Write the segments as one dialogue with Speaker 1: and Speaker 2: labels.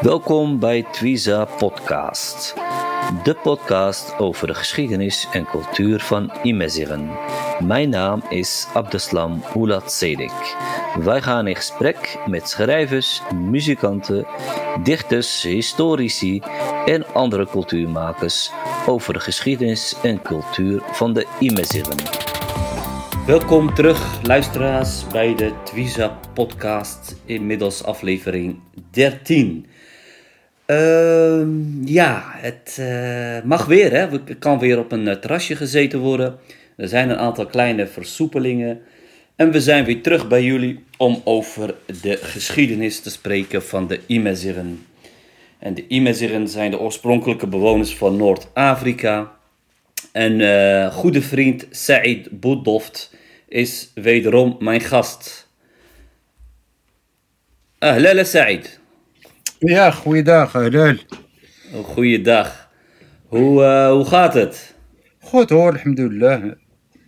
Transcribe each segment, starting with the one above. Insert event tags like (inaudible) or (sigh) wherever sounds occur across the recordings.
Speaker 1: Welkom bij Twiza Podcast, de podcast over de geschiedenis en cultuur van Imeziren. Mijn naam is Abdeslam Oulat Sedik. Wij gaan in gesprek met schrijvers, muzikanten, dichters, historici en andere cultuurmakers over de geschiedenis en cultuur van de Imeziren. Welkom terug, luisteraars, bij de Twiza Podcast, inmiddels aflevering 13. Ehm, ja, het uh, mag weer, hè. Het kan weer op een eh, terrasje gezeten worden. Er zijn een aantal kleine versoepelingen. En we zijn weer terug bij jullie om over de geschiedenis te spreken van de Imeziren. En de Imeziren zijn de oorspronkelijke bewoners van Noord-Afrika. En uh, goede vriend Said Bouddoft is wederom mijn gast. Ahlala Said.
Speaker 2: Ja, goeiedag.
Speaker 1: Oh, goeiedag. Hoe, uh, hoe gaat het?
Speaker 2: Goed hoor, alhamdulillah.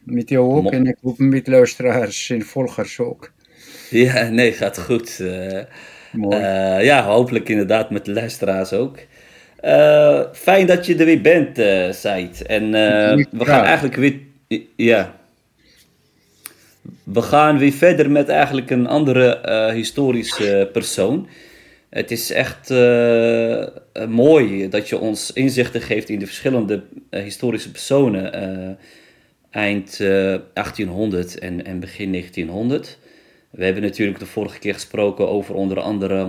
Speaker 2: Met jou ook
Speaker 1: Mo-
Speaker 2: en ik hoop met luisteraars en volgers ook.
Speaker 1: Ja, nee, gaat goed. Eh,
Speaker 2: Mooi.
Speaker 1: eh, ja, hopelijk inderdaad met de luisteraars ook. Fijn dat je er weer bent, Said. En we gaan
Speaker 2: graag.
Speaker 1: eigenlijk weer... Ja. We gaan weer verder met eigenlijk een andere historische persoon. Het is echt eh, eh, mooi dat je ons inzichten geeft in de verschillende eh, historische personen. eind eh, 1800 en, en begin 1900. We hebben natuurlijk de vorige keer gesproken over onder andere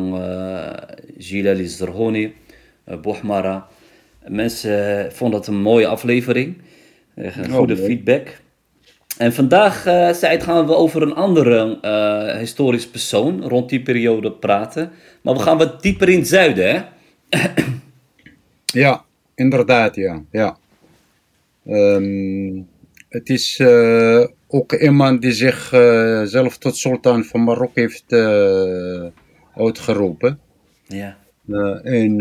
Speaker 1: Gilali Zerhoni, Bohmara. Mensen vonden het een mooie aflevering.
Speaker 2: Oh,
Speaker 1: goede feedback. En vandaag uh, Said, gaan we over een andere uh, historisch persoon rond die periode praten. Maar we gaan wat dieper in het zuiden, hè? (clears throat)
Speaker 2: Ja, inderdaad, ja. ja. Ehm, het is eh, ook iemand die zich eh, zelf tot sultan van Marokko heeft uitgeroepen.
Speaker 1: Ja.
Speaker 2: En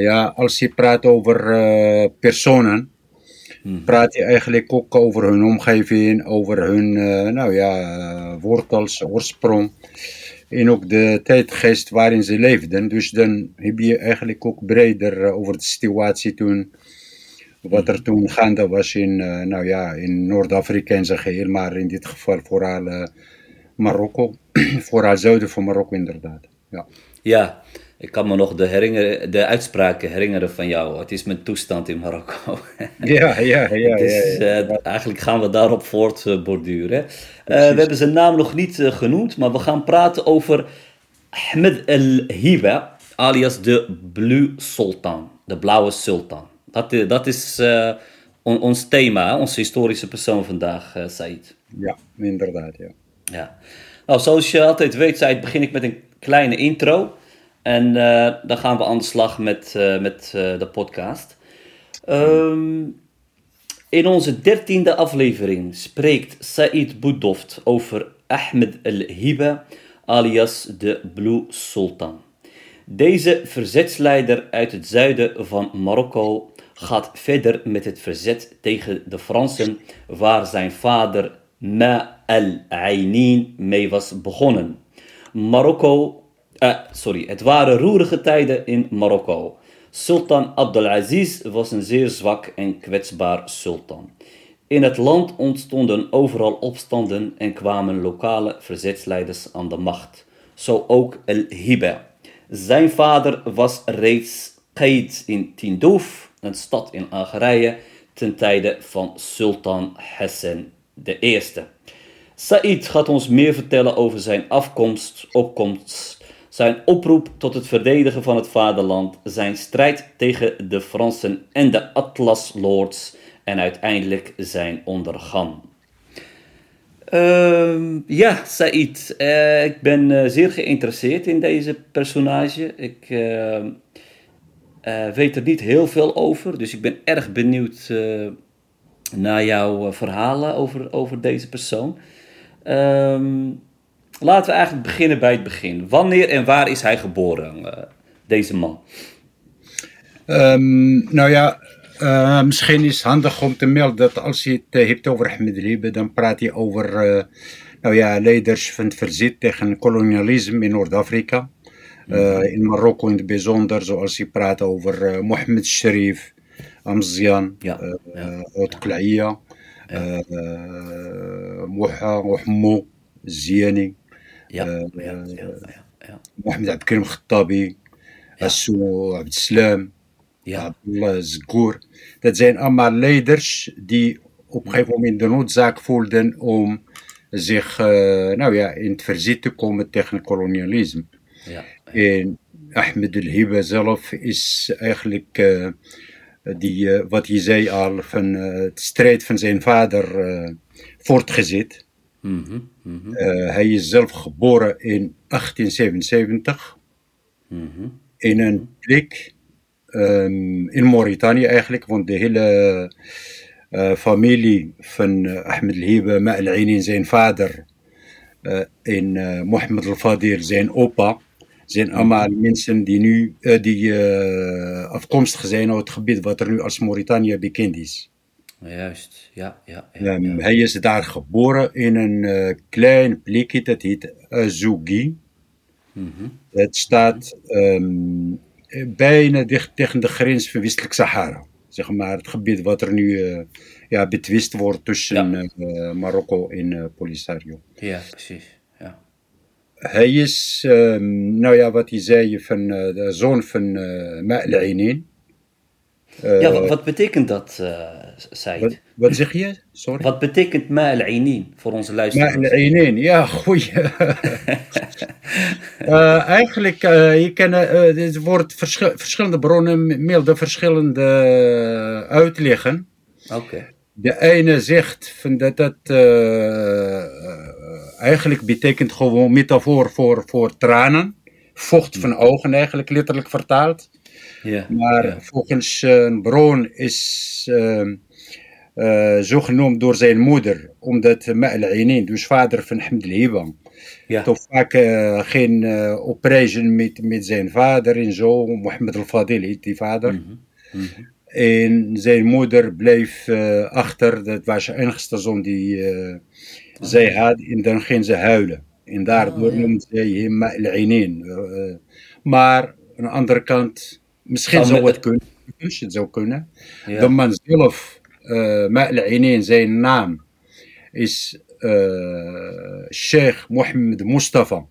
Speaker 2: ja, als je praat over personen, praat je eigenlijk ook over hun omgeving, over hun eh, nou ja, eh, wortels, oorsprong. En ook de tijdgeest waarin ze leefden. Dus dan heb je eigenlijk ook breder eh, over de situatie toen. Wat er toen gaande was in, nou ja, in Noord-Afrika en zijn geheel, maar in dit geval vooral Marokko. (clears throat) vooral zuiden van Marokko, inderdaad. Ja.
Speaker 1: Ja, ik kan me nog de, herinneren, de uitspraken herinneren van jou. Het is mijn toestand in Marokko. (laughs)
Speaker 2: Ja, ja, ja.
Speaker 1: Is,
Speaker 2: ja, ja.
Speaker 1: eh, eigenlijk gaan we daarop voortborduren. we hebben zijn naam nog niet eh, genoemd, maar we gaan praten over Ahmed el-Hiba, alias de Blue Sultan, de Blauwe Sultan. Dat, dat is eh, on- ons thema, onze historische persoon vandaag, eh Said.
Speaker 2: Ja, inderdaad, ja.
Speaker 1: Ja. Nou, zoals je altijd weet, Said, begin ik met een kleine intro. En eh, dan gaan we aan de slag met, eh, met eh, de podcast. Ehm, in onze dertiende aflevering spreekt Said Bouddoft over Ahmed el-Hiba, alias de Blue Sultan. Deze verzetsleider uit het zuiden van Marokko gaat verder met het verzet tegen de Fransen, waar zijn vader Ma el-Ainin mee was begonnen. Marokko, eh, sorry, het waren roerige tijden in Marokko. Sultan Abdelaziz was een zeer zwak en kwetsbaar sultan. In het land ontstonden overal opstanden en kwamen lokale verzetsleiders aan de macht. Zo ook El-Hiba. Zijn vader was reeds Qaid in Tindouf, een stad in Algerije, ten tijde van Sultan Hassan I. Said gaat ons meer vertellen over zijn afkomst, opkomst, zijn oproep tot het verdedigen van het vaderland, zijn strijd tegen de Fransen en de Atlas Lords en uiteindelijk zijn ondergang. Ehm, ja, Said, eh, ik ben eh, zeer geïnteresseerd in deze personage. Ik ehm, eh, weet er niet heel veel over, dus ik ben erg benieuwd naar jouw verhalen over, over deze persoon. Ehm, laten we eigenlijk beginnen bij het begin. Wanneer en waar is hij geboren, eh, deze man?
Speaker 2: Ehm, nou ja, eh, misschien is het handig om te melden dat als je het eh, hebt over Ahmed Liebe, dan praat je over eh, nou ja, leiders van het verzet tegen kolonialisme in Noord-Afrika. Uh, in Marokko in het bijzonder, zoals je praat over uh, Mohammed Sharif, Amzian,
Speaker 1: Ja,
Speaker 2: uh,
Speaker 1: ja.
Speaker 2: Moha, Ziani, Eh,
Speaker 1: ja.
Speaker 2: Mohammed Abdelkrim Khattabi, Assou Abdeslam,
Speaker 1: Ja,
Speaker 2: Abdullah Zgour. Dat zijn allemaal leiders die op een gegeven moment de noodzaak voelden om zich uh, nou ja, in het verzet te komen tegen kolonialisme.
Speaker 1: ja,
Speaker 2: En Ahmed El-Hiba zelf is eigenlijk, uh, die, uh, wat je zei al, van het strijd van zijn vader voortgezet.
Speaker 1: Mm -hmm, mm -hmm.
Speaker 2: hij is zelf geboren in 1877
Speaker 1: mm -hmm.
Speaker 2: in een plek um, in Mauritanië eigenlijk, want de hele uh, familie van uh, Ahmed al-Hiba, Ma'al zijn vader, en Mohammed al-Fadil, zijn opa, zijn allemaal mensen die nu die, afkomstig zijn uit het gebied wat er nu als Mauritanië bekend is.
Speaker 1: Juist, ja, ja. ja,
Speaker 2: um, Hij is daar geboren in een klein plekje, dat heet Azougi.
Speaker 1: Mm -hmm.
Speaker 2: Het staat um, bijna dicht tegen de grens van westelijk Sahara. Zeg maar het gebied wat er nu uh, ja, betwist wordt tussen ja. uh, Marokko en Polisario.
Speaker 1: Ja, precies. Ja.
Speaker 2: Hij is, um, nou ja, wat hij zei, van de zoon van uh, Ma'al
Speaker 1: ja, wat, wat, betekent dat, Said?
Speaker 2: Wat, wat, zeg je? Sorry.
Speaker 1: Wat betekent Ma'al voor onze luisteraars?
Speaker 2: Ma'al ja, goeie. Uh, (laughs) eigenlijk, je kan, het wordt verschi verschillende bronnen melden verschillende uitleggen.
Speaker 1: Oké. Okay.
Speaker 2: De ene zegt van dat dat eigenlijk betekent gewoon metafoor voor, voor tranen. Vocht van ogen eigenlijk, letterlijk vertaald.
Speaker 1: Yeah,
Speaker 2: maar volgens een bron is zo genoemd door zijn moeder, omdat Ma'al dus vader van Hamd al-Hiba,
Speaker 1: ja.
Speaker 2: toch vaak uh, ging uh, op reizen met, met zijn vader en zo. Mohammed al-Fadil heet die vader.
Speaker 1: Mm -hmm. Mm -hmm.
Speaker 2: En zijn moeder bleef uh, achter, dat was de enigste zoon die oh. zij had. En dan ging ze huilen. En daardoor
Speaker 1: Oh, ja.
Speaker 2: noemde zij hem Ma'al-Ainin. maar aan de andere kant, misschien
Speaker 1: Zou
Speaker 2: zou
Speaker 1: me-
Speaker 2: het kunnen. Dus het zou kunnen.
Speaker 1: Ja.
Speaker 2: De man zelf, uh, Ma'al-Ainin, zijn naam is uh, Sheikh Mohammed Mustafa.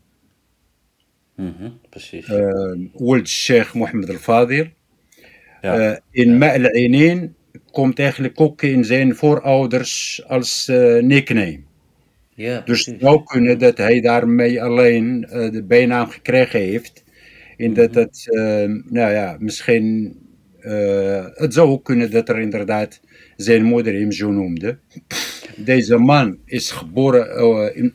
Speaker 1: Mhm, Precies.
Speaker 2: uh, ولد الشيخ محمد الفاضل.
Speaker 1: ja.
Speaker 2: Uh, in Ma'al-Ainin komt eigenlijk ook in zijn voorouders als uh, nickname.
Speaker 1: ja,
Speaker 2: Dus
Speaker 1: precies.
Speaker 2: het zou kunnen dat hij daarmee alleen uh, de bijnaam gekregen heeft. En dat het, uh, nou ja, misschien. Uh, het zou ook kunnen dat er inderdaad zijn moeder hem zo noemde. Deze man is geboren uh, in,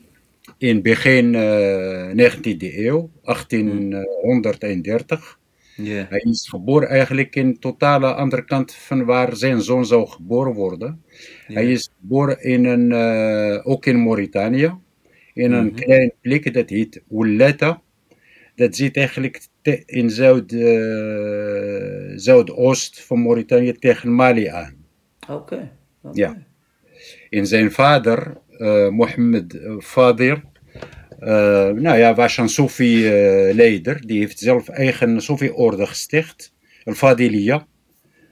Speaker 2: in begin uh, 19e eeuw, 1830.
Speaker 1: Ja.
Speaker 2: Hij is geboren eigenlijk in totale andere kant van waar zijn zoon zou geboren worden. Hij is geboren in een, uh, ook in Mauritanië, in een
Speaker 1: Mhm.
Speaker 2: klein plek dat heet Ouleta. Dat zit eigenlijk in Zuid, uh, Zuidoost van Mauritanië tegen Mali aan.
Speaker 1: Oké.
Speaker 2: Ja. En zijn vader, uh, Mohammed Fadil, uh, nou ja, was een Sofi-leider. Die heeft zelf eigen Sofi-orde gesticht. Al-Fadiliya.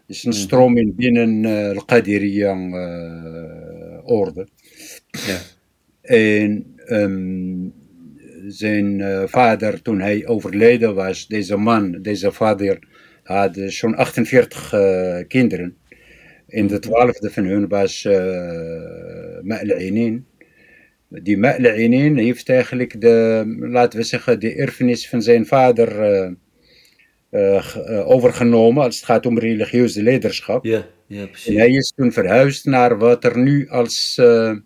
Speaker 2: is een
Speaker 1: Mhm.
Speaker 2: stroming binnen Al-Qadiriya-orde.
Speaker 1: Ja.
Speaker 2: En um, zijn uh, vader, toen hij overleden was, deze man, deze vader, had zo'n 48 uh, kinderen. En de twaalfde van hun was uh, Ma'al-Ainin. Die Ma'al-Ainin heeft eigenlijk de, laten we zeggen, de erfenis van zijn vader uh, uh, overgenomen als het gaat om religieuze leiderschap.
Speaker 1: Ja, ja,
Speaker 2: En
Speaker 1: precies.
Speaker 2: hij is toen verhuisd naar wat er nu als uh,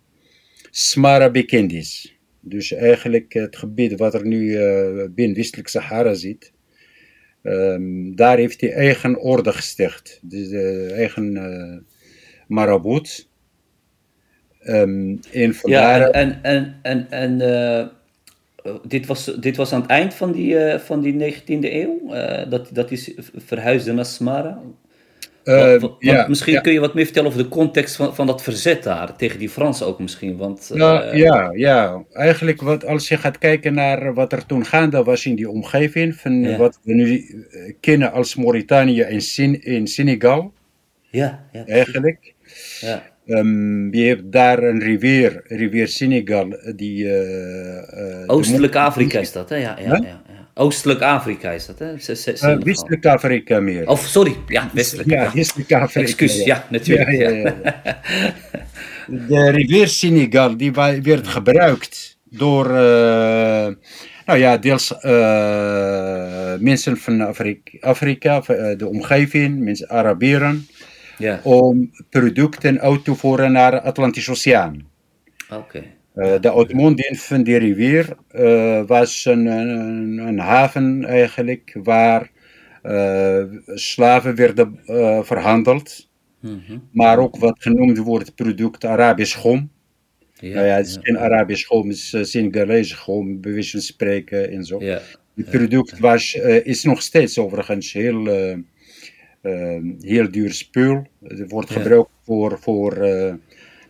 Speaker 2: Smara bekend is. Dus eigenlijk het gebied wat er nu uh, binnen westelijk Sahara zit. Um, daar heeft hij eigen orde gesticht. Dus de eigen uh, marabout. Um, en
Speaker 1: Ja, en, en, en, en, en dit, was, dit was aan het eind van die, uh, van die 19e eeuw, uh, dat, dat is verhuisde naar Smara?
Speaker 2: Eh,
Speaker 1: Want- want
Speaker 2: ja,
Speaker 1: misschien
Speaker 2: ja.
Speaker 1: kun je wat meer vertellen over de context van, van dat verzet daar, tegen die Fransen ook misschien. Want,
Speaker 2: Nou,
Speaker 1: eh,
Speaker 2: ja, ja, eigenlijk wat, als je gaat kijken naar wat er toen gaande was in die omgeving, van
Speaker 1: Ja.
Speaker 2: wat we nu eh, kennen als Mauritanië en Sin, in Senegal,
Speaker 1: ja, ja,
Speaker 2: eigenlijk.
Speaker 1: ja,
Speaker 2: Ehm, je hebt daar een rivier, rivier Senegal, eh, die... de
Speaker 1: Oostelijk Afrika is dat, hè? Ja, ja,
Speaker 2: Huh?
Speaker 1: ja, ja. Oostelijk Afrika is dat, hè? Senegal.
Speaker 2: westelijk Afrika meer.
Speaker 1: Of, sorry, ja, westelijk.
Speaker 2: ja, westelijk Afrika.
Speaker 1: Excuus, ja, natuurlijk.
Speaker 2: Ja, ja, ja. (laughs) De rivier Senegal die werd gebruikt door, eh, nou ja, deels eh, mensen van Afrika, Afrika de omgeving, mensen Arabieren,
Speaker 1: Ja,
Speaker 2: om producten uit te voeren naar de Atlantische Oceaan.
Speaker 1: oké.
Speaker 2: De uitmonding van die rivier eh, was een, een, een haven eigenlijk waar eh, slaven werden eh, verhandeld.
Speaker 1: Mhm.
Speaker 2: Maar ook wat genoemd wordt product Arabisch gom.
Speaker 1: Ja,
Speaker 2: nou ja, het is
Speaker 1: ja,
Speaker 2: geen Arabisch gom, het is Senegalese gom, van spreken en zo.
Speaker 1: ja,
Speaker 2: Het product was, eh, is nog steeds overigens heel, eh, eh, heel duur spul. Het wordt gebruikt voor, voor eh,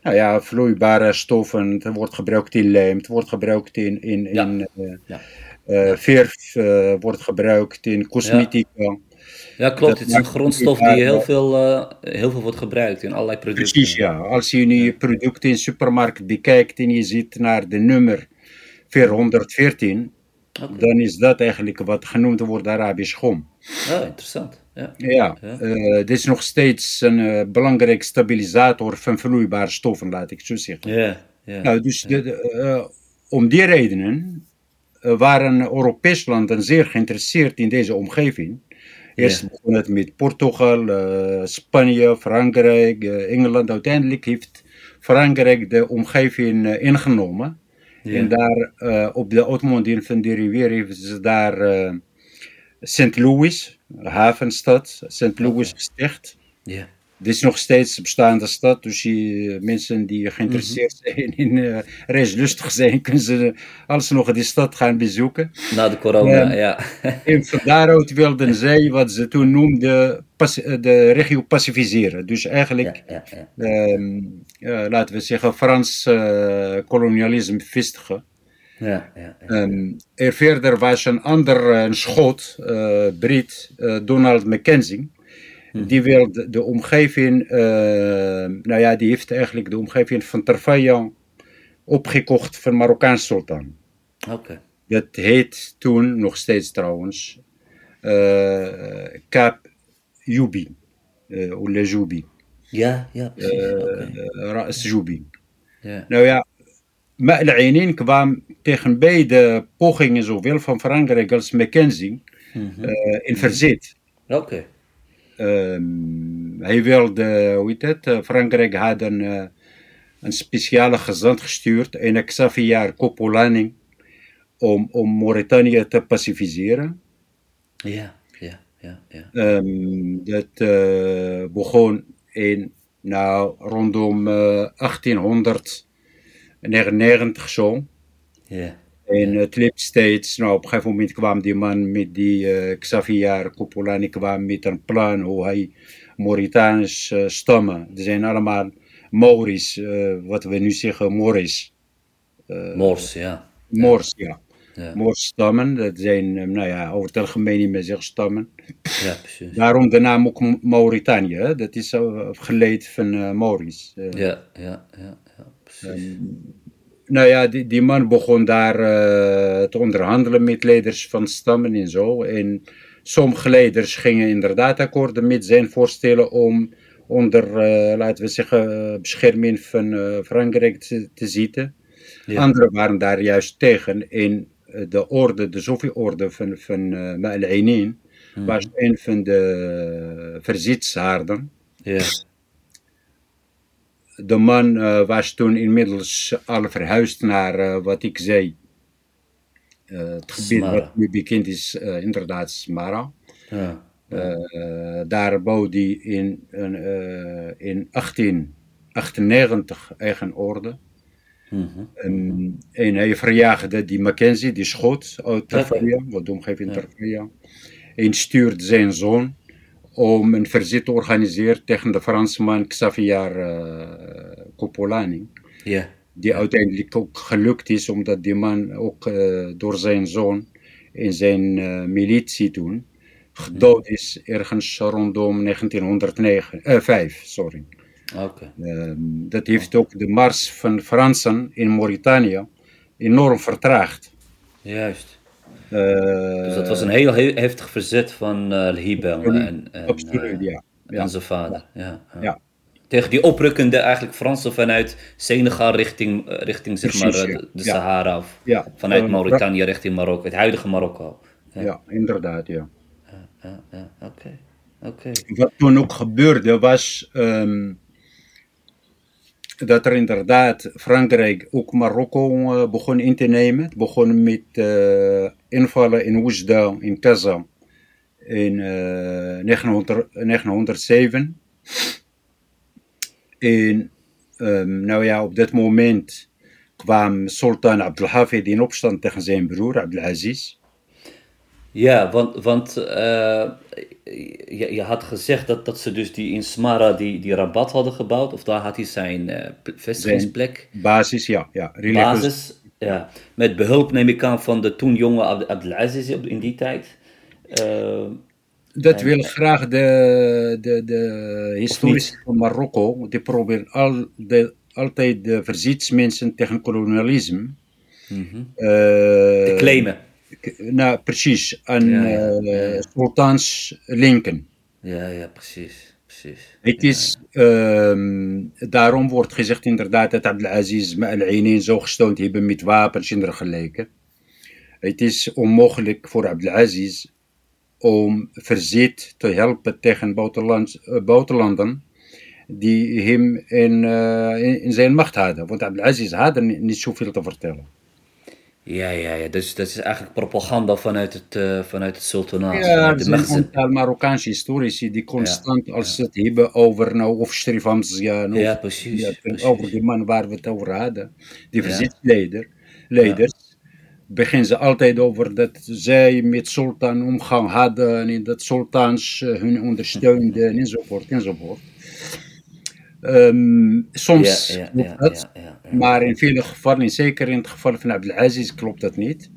Speaker 2: nou ja, vloeibare stoffen, het wordt gebruikt in lijm, het wordt gebruikt in, in, in eh,
Speaker 1: Ja.
Speaker 2: eh, verf, eh, wordt gebruikt in cosmetica.
Speaker 1: Ja, klopt.
Speaker 2: Dat
Speaker 1: Het is een grondstof die heel veel, heel veel wordt gebruikt in allerlei producten.
Speaker 2: Precies, ja. Als je nu producten in de supermarkt bekijkt en je ziet naar de nummer 414,
Speaker 1: Oké.
Speaker 2: dan is dat eigenlijk wat genoemd wordt Arabisch gom.
Speaker 1: Oh, interessant. Ja.
Speaker 2: Ja,
Speaker 1: Ja.
Speaker 2: eh, dit is nog steeds een eh, belangrijk stabilisator van vloeibare stoffen, laat ik zo zeggen.
Speaker 1: Ja, ja.
Speaker 2: Nou, dus de, de, eh, om die redenen waren Europese landen zeer geïnteresseerd in deze omgeving. Eerst begon het met Portugal, Spanje, Frankrijk, Engeland. Uiteindelijk heeft Frankrijk de omgeving ingenomen. En daar op de uitmonding van die rivier hebben ze daar St. Louis, havenstad, St. Louis gesticht.
Speaker 1: Ja.
Speaker 2: Dit is nog steeds een bestaande stad, dus die, eh, mensen die geïnteresseerd zijn in eh reislustig zijn, (laughs) kunnen ze alsnog die stad gaan bezoeken.
Speaker 1: Na de corona,
Speaker 2: Ja. (laughs)
Speaker 1: ja.
Speaker 2: En van daaruit wilden (laughs) zij wat ze toen noemden eh, de regio pacificeren. Dus eigenlijk,
Speaker 1: ja, ja, ja.
Speaker 2: ehm, laten we zeggen, Frans eh, kolonialisme vestigen.
Speaker 1: Ja, ja, ja.
Speaker 2: Ehm, er verder was een ander eh, een schot, eh Brit, eh, Donald Mackenzie. Die wilde de omgeving, eh, nou ja, die heeft eigenlijk de omgeving van Tarfaya opgekocht van Marokkaanse sultan.
Speaker 1: Oké.
Speaker 2: Dat heet toen, nog steeds trouwens, Kaap Jubi. Oula Jubi.
Speaker 1: Ja, ja, precies. Oké.
Speaker 2: Ras Jubi.
Speaker 1: Ja.
Speaker 2: Nou ja, maar de Engelen kwam tegen beide pogingen, zowel van Frankrijk als Mackenzie, in verzet.
Speaker 1: Oké.
Speaker 2: Hij wilde, hoe heet het, Frankrijk had een, een speciale gezant gestuurd, een Xavier Coppolani, om, om Mauritanië te pacificeren.
Speaker 1: Ja, ja, ja.
Speaker 2: dat begon in, nou, rondom 1800 99 zo.
Speaker 1: Ja.
Speaker 2: En het liep steeds. Nou, op een gegeven moment kwam die man met die eh, Xavier Coppolani kwam met een plan hoe hij Mauritanisch eh, stammen. die zijn allemaal Mauri's, eh, wat we nu zeggen Morris.
Speaker 1: Mors, ja.
Speaker 2: Mors, ja.
Speaker 1: ja.
Speaker 2: Mors stammen, dat zijn, nou ja, over het algemeen niet meer zeggen stammen.
Speaker 1: Ja, precies.
Speaker 2: Daarom de naam ook Mauritanië, dat is geleid van Maurice.
Speaker 1: ja, ja, ja precies.
Speaker 2: nou ja, die, die man begon daar uh, te onderhandelen met leiders van stammen en zo. En sommige leiders gingen inderdaad akkoord met zijn voorstellen om onder, uh, laten we zeggen, bescherming van uh, Frankrijk te, te zitten. Ja. Anderen waren daar juist tegen. In de orde, de Sofi-orde van, van uh, Ma'al-Ainin hmm. was een van de verzetshaarden.
Speaker 1: Ja.
Speaker 2: De man uh, was toen inmiddels al verhuisd naar uh, wat ik zei. Uh, het gebied Smara. wat nu bekend is, inderdaad Smara.
Speaker 1: Ja.
Speaker 2: daar bouwde hij in, in 1898 eigen orde.
Speaker 1: Mm -hmm.
Speaker 2: en, en, hij verjaagde die Mackenzie, die schot uit Tarfaya, wat omgeving. Tarfaya. En stuurde zijn zoon om een verzet te organiseren tegen de Fransman Xavier uh, Coppolani.
Speaker 1: Ja.
Speaker 2: Die uiteindelijk ook gelukt is, omdat die man ook uh, door zijn zoon in zijn uh, militie toen gedood is, ergens rondom 1905. sorry.
Speaker 1: Okay.
Speaker 2: Uh, dat heeft ook de mars van Fransen in Mauritanië enorm vertraagd.
Speaker 1: Juist. Dus dat was een heel, heftig verzet van uh, Hibel en, en,
Speaker 2: absoluut, ja.
Speaker 1: en zijn vader. Ja,
Speaker 2: ja.
Speaker 1: Tegen die oprukkende eigenlijk Fransen vanuit Senegal richting, richting zeg
Speaker 2: Precies,
Speaker 1: maar,
Speaker 2: ja.
Speaker 1: de. Sahara. Of
Speaker 2: Ja.
Speaker 1: vanuit
Speaker 2: Eh,
Speaker 1: Mauritanië richting Marokko, het huidige Marokko.
Speaker 2: Ja, inderdaad, ja.
Speaker 1: Ja, ja, oké. Oké.
Speaker 2: Wat toen ook gebeurde was ehm, dat er inderdaad Frankrijk ook Marokko eh, begon in te nemen. Het begon met eh, invallen in Oujda, in Kaza, in eh, 900 1907. En ehm, nou ja, op dat moment kwam Sultan Abdelhafid in opstand tegen zijn broer Abdelaziz.
Speaker 1: Ja, want, want eh, je, je had gezegd dat, dat ze dus die in Smara die, die rabat hadden gebouwd, of daar had hij zijn p- vestigingsplek,
Speaker 2: Basis, ja. ja
Speaker 1: basis. Ja, met behulp neem ik aan van de toen jonge Abd- Abdelaziz in die tijd. Eh,
Speaker 2: Dat wil graag de, de, de historici van Marokko, die proberen al de, altijd de verzetsmensen tegen kolonialisme.
Speaker 1: mhm. Te claimen.
Speaker 2: Nou, precies, aan
Speaker 1: Ja,
Speaker 2: eh, sultans linken.
Speaker 1: Ja, ja, precies. precies.
Speaker 2: Het is, ehm, daarom wordt gezegd inderdaad dat Abdelaziz al-Ainin zo gesteund hebben met wapens en dergelijke. Het is onmogelijk voor Abdelaziz om verzet te helpen tegen eh, buitenlanden die hem in, eh, in, in zijn macht hadden. Want Abdelaziz had niet zoveel te vertellen.
Speaker 1: Ja, ja, ja. Dus dat is eigenlijk propaganda vanuit het, eh, vanuit het sultanaat.
Speaker 2: Ja, er
Speaker 1: de
Speaker 2: zijn een aantal Marokkaanse historici die constant als ze het hebben over nou, of Sherif Hamzian of
Speaker 1: Ja, precies,
Speaker 2: ja,
Speaker 1: precies.
Speaker 2: over die man waar we het over hadden, die
Speaker 1: Ja.
Speaker 2: verzetsleider, leiders, beginnen ze altijd over dat zij met sultan omgang hadden en dat sultans eh, hun ondersteunden (laughs) enzovoort enzovoort. Ehm, soms
Speaker 1: Ja, ja,
Speaker 2: klopt dat, maar in vele gevallen, zeker in het geval van Abdelaziz, klopt dat niet.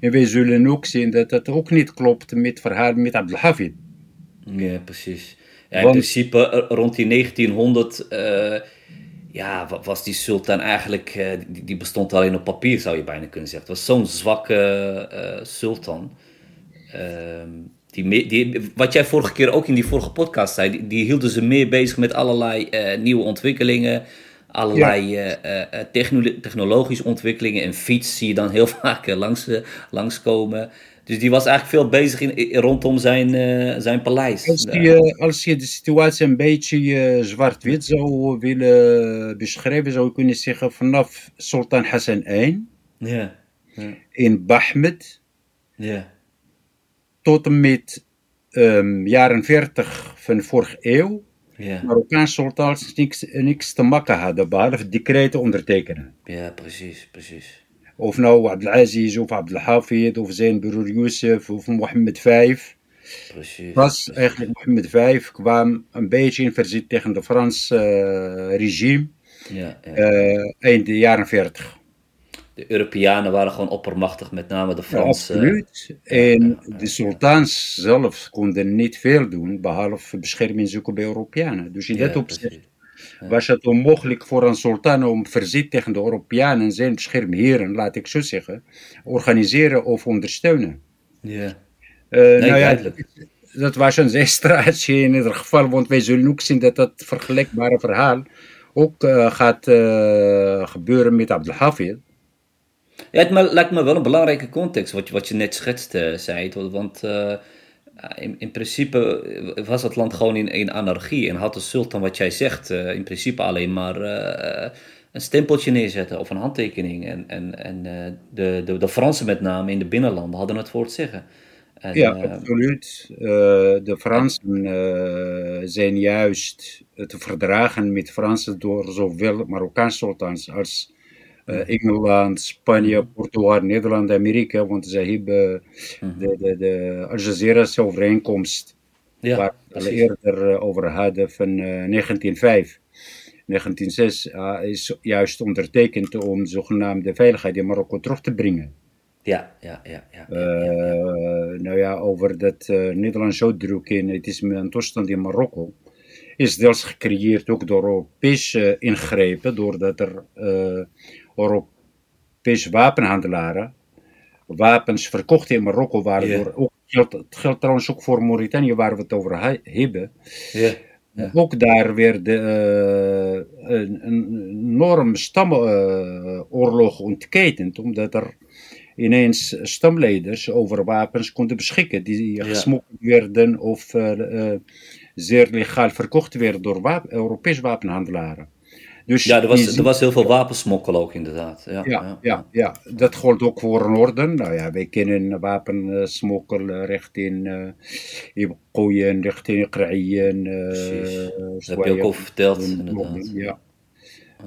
Speaker 2: En wij zullen ook zien dat dat ook niet klopt met verhaal met Abdelhafid.
Speaker 1: Ja, precies. Ja, in
Speaker 2: Want-
Speaker 1: principe eh, rond die 1900 eh, ja, wa- was die sultan eigenlijk, eh, die, die bestond alleen op papier zou je bijna kunnen zeggen. Het was zo'n zwakke sultan. Ehm, die, die, wat jij vorige keer ook in die vorige podcast zei, die, die hielden ze meer bezig met allerlei eh, nieuwe ontwikkelingen, allerlei eh, eh, techno- technologische ontwikkelingen. En fiets zie je dan heel (laughs) vaak langs, langskomen. Dus die was eigenlijk veel bezig in, rondom zijn, zijn paleis.
Speaker 2: Als je, als je de situatie een beetje zwart-wit zou willen beschrijven, zou je kunnen zeggen vanaf Sultan Hassan I
Speaker 1: Ja, ja,
Speaker 2: in Bahmed
Speaker 1: ja.
Speaker 2: Tot en met ehm, jaren 40 van vorige eeuw,
Speaker 1: Ja,
Speaker 2: Marokkaanse sultans niks, niks te maken hadden, behalve decreten ondertekenen.
Speaker 1: ja, precies, precies.
Speaker 2: Of nou Abdelaziz of Abdelhafid of zijn broer Youssef of Mohammed V.
Speaker 1: precies.
Speaker 2: Pas eigenlijk Mohammed V kwam een beetje in verzet tegen het Franse eh, regime
Speaker 1: Ja, ja.
Speaker 2: eh, eind de jaren 40.
Speaker 1: De Europeanen waren gewoon oppermachtig, met name de
Speaker 2: Ja,
Speaker 1: Fransen.
Speaker 2: absoluut. En de sultans zelf konden niet veel doen, behalve bescherming zoeken bij Europeanen. Dus in
Speaker 1: Ja,
Speaker 2: dat opzicht was het onmogelijk voor een sultan om verzet tegen de Europeanen en zijn beschermheren, laat ik zo zeggen, organiseren of ondersteunen.
Speaker 1: Ja,
Speaker 2: Eh,
Speaker 1: nee,
Speaker 2: nou ja, dat was een zeer straatje in ieder geval, want wij zullen ook zien dat dat vergelijkbare verhaal ook eh, gaat eh, gebeuren met Abdelhafid.
Speaker 1: Ja, het me- lijkt me wel een belangrijke context wat je, wat je net schetste, zei. Want eh, in, in principe was het land gewoon in, in anarchie. En had de sultan, wat jij zegt, eh, in principe alleen maar eh, een stempeltje neerzetten of een handtekening. En, en, en eh, de, de, de Fransen met name in de binnenlanden hadden het voor het zeggen. En,
Speaker 2: Ja,
Speaker 1: eh,
Speaker 2: absoluut. Eh, de Fransen eh, zijn juist te verdragen met Fransen door zowel Marokkaanse sultans als eh, Engeland, Spanje, Portugal, Nederland, Amerika, want zij hebben de, de, de Al Jazeera's overeenkomst Ja, waar we het eerder over hadden van 1905. 1906 is juist ondertekend om de zogenaamde veiligheid in Marokko terug te brengen.
Speaker 1: Ja, ja, ja. ja,
Speaker 2: nou ja, over dat uh, Nederlands uitdrukking, het is een toestand in Marokko, is deels gecreëerd ook door Europese ingrepen, doordat er uh, Europese wapenhandelaren wapens verkochten in Marokko, waardoor ook geldt, het geldt trouwens ook voor Mauritanië, waar we het over hebben. Ook daar werd uh, een, een enorm stamoorlog uh, ontketend, omdat er ineens stamleiders over wapens konden beschikken die gesmokkeld werden of uh, zeer legaal verkocht werden door wapen, Europese wapenhandelaren.
Speaker 1: Dus ja, er was, er was heel veel wapensmokkel ook inderdaad. Ja,
Speaker 2: ja, ja. ja, dat geldt ook voor Noorden. Nou ja, wij kennen wapensmokkel richting uh, Ibokoyen, richting Iqraïen.
Speaker 1: Uh, dat heb je ook al verteld, inderdaad.
Speaker 2: Ja.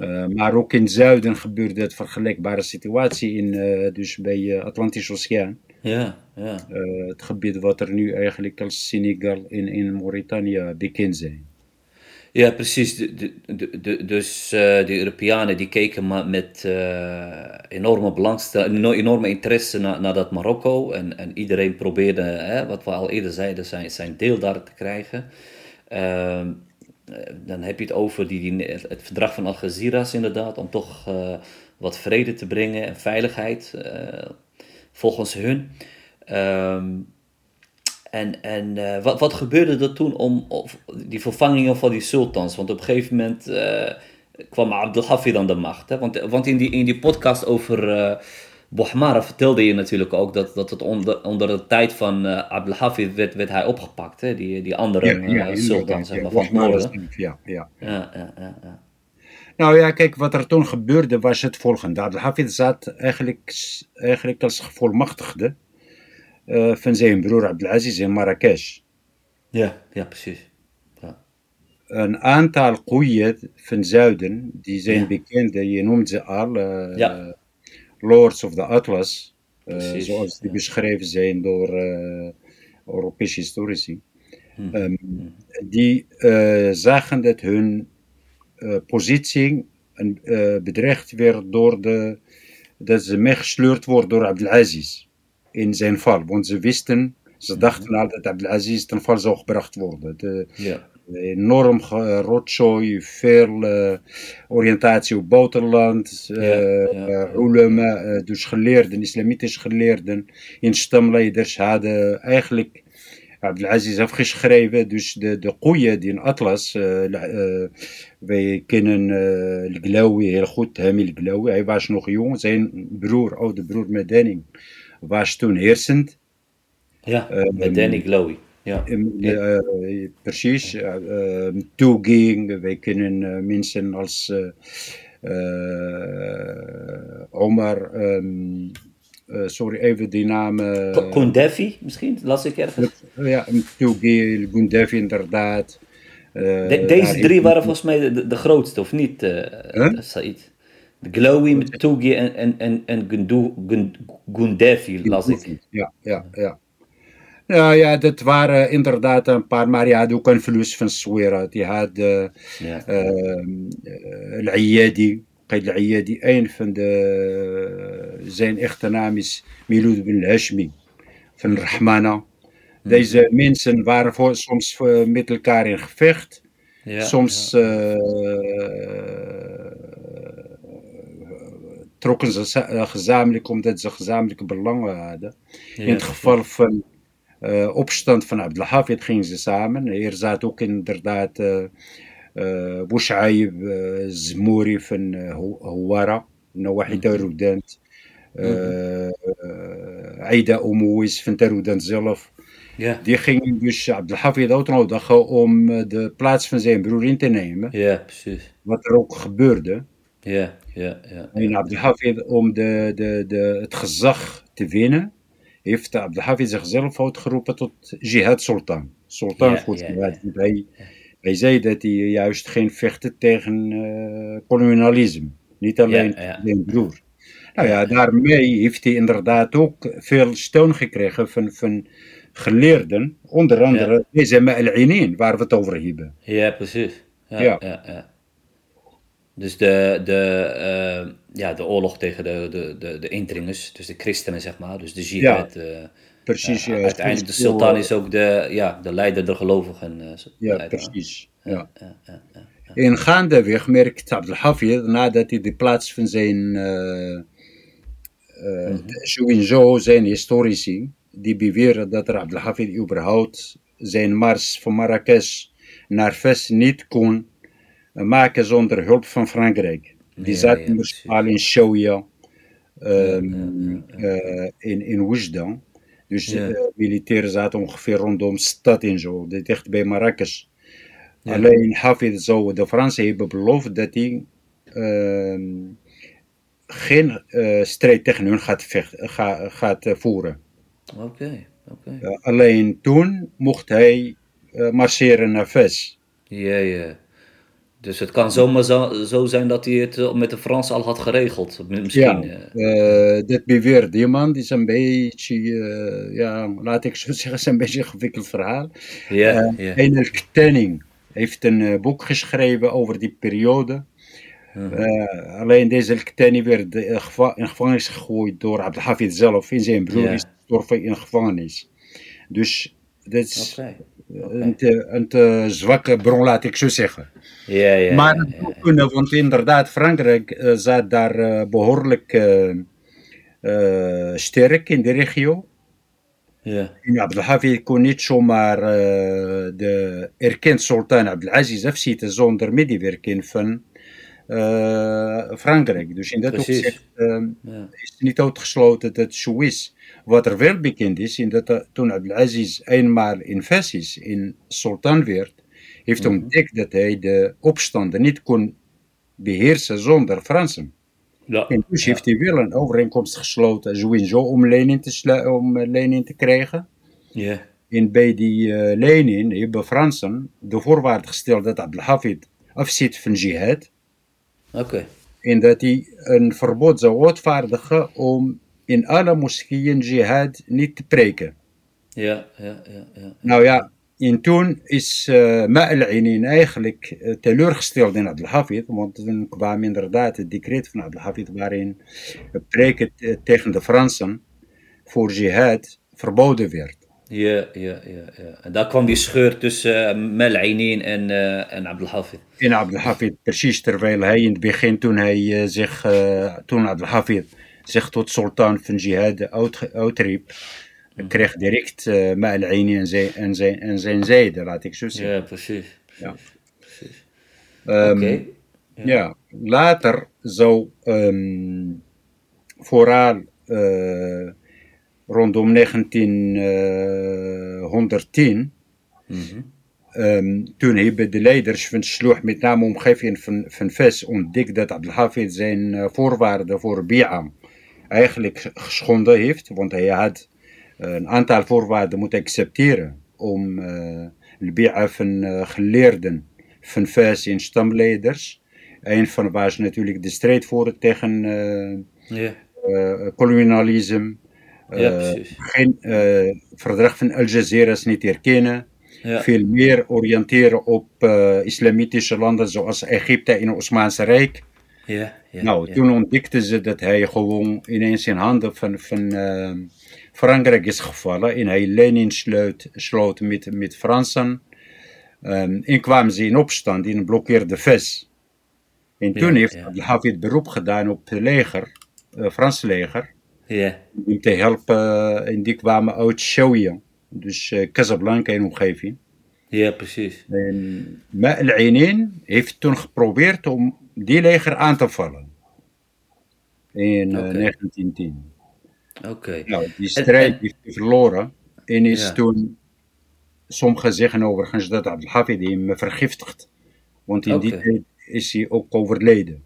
Speaker 2: Uh, maar ook in het zuiden gebeurde het vergelijkbare situatie, in, uh, dus bij uh, Atlantisch Oceaan.
Speaker 1: Ja, ja.
Speaker 2: het gebied wat er nu eigenlijk als Senegal in, in Mauritanië bekend zijn.
Speaker 1: Ja, precies. De, de, de, dus de Europeanen die keken met enorme belangstelling, enorme interesse naar, naar dat Marokko. En, en iedereen probeerde, hè, wat we al eerder zeiden, zijn, zijn deel daar te krijgen. Ehm, eh, dan heb je het over die, die, het verdrag van Algeciras inderdaad, om toch wat vrede te brengen en veiligheid, volgens hun. Um, en en uh, wat, wat gebeurde er toen om of, die vervangingen van die sultans? Want op een gegeven moment kwam Abdelhafid aan de macht. Hè? Want, want in, die, in die podcast over Bohmara vertelde je natuurlijk ook dat, dat het onder, onder de tijd van uh, Abdelhafid werd, werd hij opgepakt, hè? Die, die andere ja, ja, uh, sultan zeg maar, van het noorden.
Speaker 2: Ja, ja,
Speaker 1: ja. Ja, ja, ja,
Speaker 2: Nou ja, kijk, wat er toen gebeurde was het volgende. Abdelhafid zat eigenlijk, eigenlijk als gevolmachtigde uh, van zijn broer Abdelaziz in Marrakesh.
Speaker 1: Ja, ja, precies. Ja.
Speaker 2: Een aantal koeien van zuiden, die zijn bekend, je noemt ze al. ja Lords of the Atlas, zoals die beschreven zijn door Europese historici. Hmm. Um, die uh, zagen dat hun positie bedreigd werd door de, dat ze meegesleurd worden door Abdelaziz in zijn val. Want ze wisten, ze hmm. dachten al dat Abdelaziz ten val zou gebracht worden. De, ja enorm rotzooi, veel uh, oriëntatie op buitenland, uh, ulama, dus geleerden, islamitische geleerden, in stamleiders hadden eigenlijk Abdelaziz afgeschreven, dus de, de koeien die in Atlas, wij kennen uh, Glawi heel goed, Hamil Glawi, hij was nog jong, zijn broer, oude broer Medeni, was toen heersend.
Speaker 1: Ja, Medeni Glawi. Ja.
Speaker 2: ja. Uh, precies. Uh, toeging, wij kennen mensen als Omar, um, sorry, even die naam.
Speaker 1: Gundefi misschien, las ik ergens.
Speaker 2: Ja, Tougi, Gundefi inderdaad.
Speaker 1: De, deze drie waren volgens mij de, de grootste, of niet, huh? Said? Glowy met en, en, en, en Gundefi, las ik.
Speaker 2: Ja, ja, ja. Ja, ja, dat waren inderdaad een paar, maar ja, ook een verlies van Swera. Die had uh, ja. uh, Al-Iyadi, Qaid Al-Iyadi, een van de, zijn echte naam is Miloud bin Hashmi van Rahmana. Deze mensen waren voor, soms met elkaar in gevecht. Soms ja. Trokken ze gezamenlijk omdat ze gezamenlijke belangen hadden. In het geval van uh, opstand van Abdelhafid gingen ze samen. Hier zat ook inderdaad uh, uh, uh, Zmouri van uh, Houara, Nawahi Taroudant, uh, Aida Omouis van Taroudant zelf. Die gingen dus Abdelhafid uitnodigen om de plaats van zijn broer in te nemen.
Speaker 1: Ja, precies.
Speaker 2: Wat er ook gebeurde.
Speaker 1: Ja, ja, ja.
Speaker 2: En Abdelhafid om de, de, de, het gezag te winnen heeft Abdelhafid zichzelf uitgeroepen tot jihad sultan. Sultan jihad. Hij, hij zei dat hij juist geen vechten tegen uh, kolonialisme. Niet alleen zijn broer. Nou ja, daarmee heeft hij inderdaad ook veel steun gekregen van, van geleerden, onder andere deze Ma'al-Inin, waar we het over hebben.
Speaker 1: Ja, precies. Ja, ja. Dus de, de, uh, ja, de oorlog tegen de, de, de, de indringers, dus de christenen zeg maar, dus de jihad. Ja, uh, precies. Uh, uiteindelijk de sultan is ook de, ja, de leider der gelovigen.
Speaker 2: ja, leider. precies. Ja. Ja, ja, ja, In gaandeweg merkt Abdelhafid, nadat hij de plaats van zijn, mm -hmm. sowieso zijn historici, die beweren dat er Abdelhafid überhaupt zijn mars van Marrakesh naar Fes niet kon maken zonder hulp van Frankrijk. Die ja, zaten ja, in Shouya, um, uh, in, in Oujda. Dus ja. uh, militairen zaten ongeveer rondom stad en zo, dicht bij Marrakesh. Alleen Hafid zou de Fransen hebben beloofd dat hij uh, geen uh, strijd tegen hun gaat, ga, gaat uh, voeren.
Speaker 1: Oké, okay, oké.
Speaker 2: Okay. alleen toen mocht hij marcheren naar Fes.
Speaker 1: Ja, ja. Dus het kan zomaar zo, zo zijn dat hij het eh, met de Fransen al had geregeld. Misschien.
Speaker 2: Ja, uh, dit beweert iemand is een beetje, uh, ja, laat ik zo (laughs) zeggen, is een beetje een gewikkeld verhaal. Ja. Tenning heeft een boek geschreven over die periode. -huh. alleen deze Tenning werd in gevangenis gegooid door Abdelhafid zelf en zijn broer is gestorven in gevangenis. Dus dit is okay. Een, te, een te zwakke bron, laat ik zo zeggen.
Speaker 1: Ja, ja,
Speaker 2: maar het ja, ja. kunnen, want inderdaad, Frankrijk uh, zat daar uh, behoorlijk uh, sterk in de regio.
Speaker 1: Ja.
Speaker 2: En Abdelhafid kon niet zomaar de erkend sultan Abdelaziz afzitten zonder medewerking van Frankrijk. Dus in dat opzicht is het niet uitgesloten dat het zo is. Wat er wel bekend is, in dat toen Abdelaziz eenmaal in Fessis in sultan werd, heeft mm -hmm. ontdekt dat hij de opstanden niet kon beheersen zonder Fransen. Ja. En dus ja. heeft hij wel een overeenkomst gesloten, sowieso om lening te, om lening te krijgen.
Speaker 1: Ja.
Speaker 2: En bij die uh, lening hebben Fransen de voorwaarde gesteld dat Abdelhafid afziet van jihad.
Speaker 1: Oké. Okay.
Speaker 2: En dat hij een verbod zou uitvaardigen om in alle moskeeën jihad niet te preken.
Speaker 1: Ja, ja, ja. ja.
Speaker 2: Nou ja, en toen is uh, Ma'al-Inin eigenlijk uh, teleurgesteld in Abdelhafid, want toen kwam inderdaad het decreet van Abdelhafid waarin preken tegen de Fransen voor jihad verboden werd.
Speaker 1: Ja, ja, ja, ja. En daar kwam die scheur tussen uh, Ma'al-Inin en, uh, en Abdelhafid.
Speaker 2: In Abdelhafid, precies, terwijl hij in het begin, toen hij zich, toen Abdelhafid zich tot sultan van jihad uit, uitriep, kreeg direct uh, Ma'al-Aini en zijn, en, zijn, en zijn zijde, laat ik zo zeggen.
Speaker 1: Ja, precies.
Speaker 2: Ja. precies. Um, okay. ja. ja. later zou um, vooral uh, rondom 1910, uh, mm -hmm. um, toen hebben de leiders van Sloeg, met name omgeving van, van Ves, ontdekt dat Abdelhafid zijn uh, voorwaarden voor Bi'am eigenlijk geschonden heeft, want hij had een aantal voorwaarden moeten accepteren om uh, de bi'a van uh, geleerden van Fes en stamleiders. Een van was natuurlijk de strijd voeren tegen uh, yeah. uh, kolonialisme.
Speaker 1: Ja,
Speaker 2: geen verdrag van Al Jazeera niet erkennen. Ja. Veel meer oriënteren op islamitische landen zoals Egypte en het Osmaanse Rijk.
Speaker 1: Ja, ja,
Speaker 2: nou, toen ontdekten ze dat hij gewoon ineens in handen van, van Frankrijk is gevallen en hij Lenin sloot, sloot met, met Fransen. Um, en kwamen ze in opstand en blokkeerde Ves. En toen heeft ja. Hafid beroep gedaan op het leger, het uh, Franse leger.
Speaker 1: Ja.
Speaker 2: Om te helpen en die kwamen uit Shouya, dus uh, Casablanca en omgeving.
Speaker 1: Ja, precies.
Speaker 2: En Ma'al-Ainin heeft toen geprobeerd om die leger aan te vallen. In uh, okay. 1910.
Speaker 1: Oké. Okay.
Speaker 2: Nou, die strijd en, hij verloren. En is ja. toen, sommigen zeggen overigens dat Abdelhafid hem vergiftigd. Want in okay. die tijd is hij ook overleden.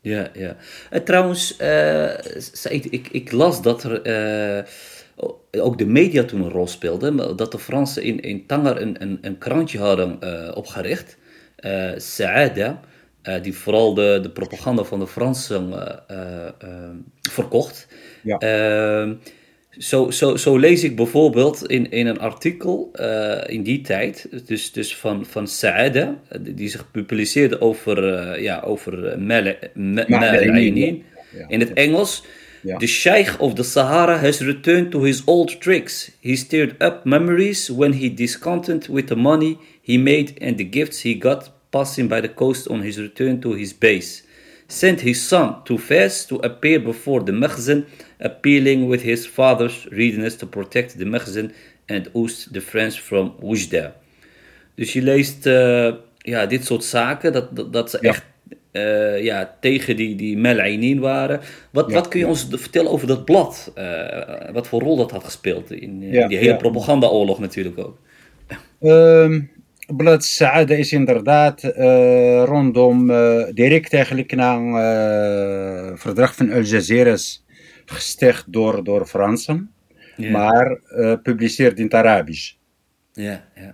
Speaker 1: Ja, ja. En trouwens, uh, Said, ik, ik las dat er uh, ook de media toen een rol speelden. Dat de Fransen in, in Tanger een, een, een krantje hadden uh, opgericht. Saada. Die vooral de, de propaganda van de Fransen verkocht.
Speaker 2: Ja.
Speaker 1: Ehm, zo, zo, zo lees ik bijvoorbeeld in, in een artikel in die tijd, dus, dus van, van Saada, die zich publiceerde over, ja, over Ma'al-Ainin in het Engels. The Sheikh of the Sahara has returned to his old tricks. He stirred up memories when he discontent with the money he made and the gifts he got passing by the coast on his return to his base. Sent his son to Fez to appear before the Mekhzen, appealing with his father's readiness to protect the Mekhzen and oost the French from Wujda. Dus je leest uh, ja, dit soort zaken, dat, dat, dat ze ja. echt uh, ja, tegen die, die Melainin waren. Wat, wat kun je ons vertellen over dat blad? Uh, wat voor rol dat had gespeeld in, in die hele propagandaoorlog natuurlijk ook?
Speaker 2: Um, blad Saada is inderdaad uh, rondom, direct eigenlijk na het verdrag van Al Jazeera gesticht door, door Fransen. Maar publiceert in het Arabisch.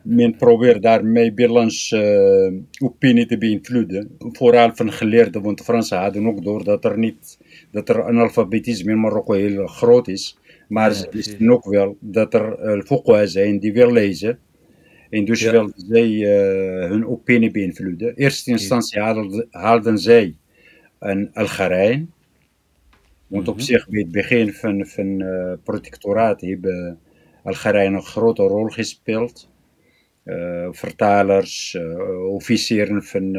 Speaker 2: Men probeert daarmee binnenlandse opinie te beïnvloeden. Vooral van geleerden, want de Fransen hadden ook door dat er, niet, dat er analfabetisme in Marokko heel groot is. Maar ze wisten ook wel dat er uh, zijn die wil lezen. En dus ja. wilden zij uh, hun opinie beïnvloeden. In eerste instantie haalden, haalden zij een Algerijn. Want op mm -hmm. zich bij het begin van, van uh, protectoraat hebben Algerije een grote rol gespeeld. Uh, vertalers, officieren van,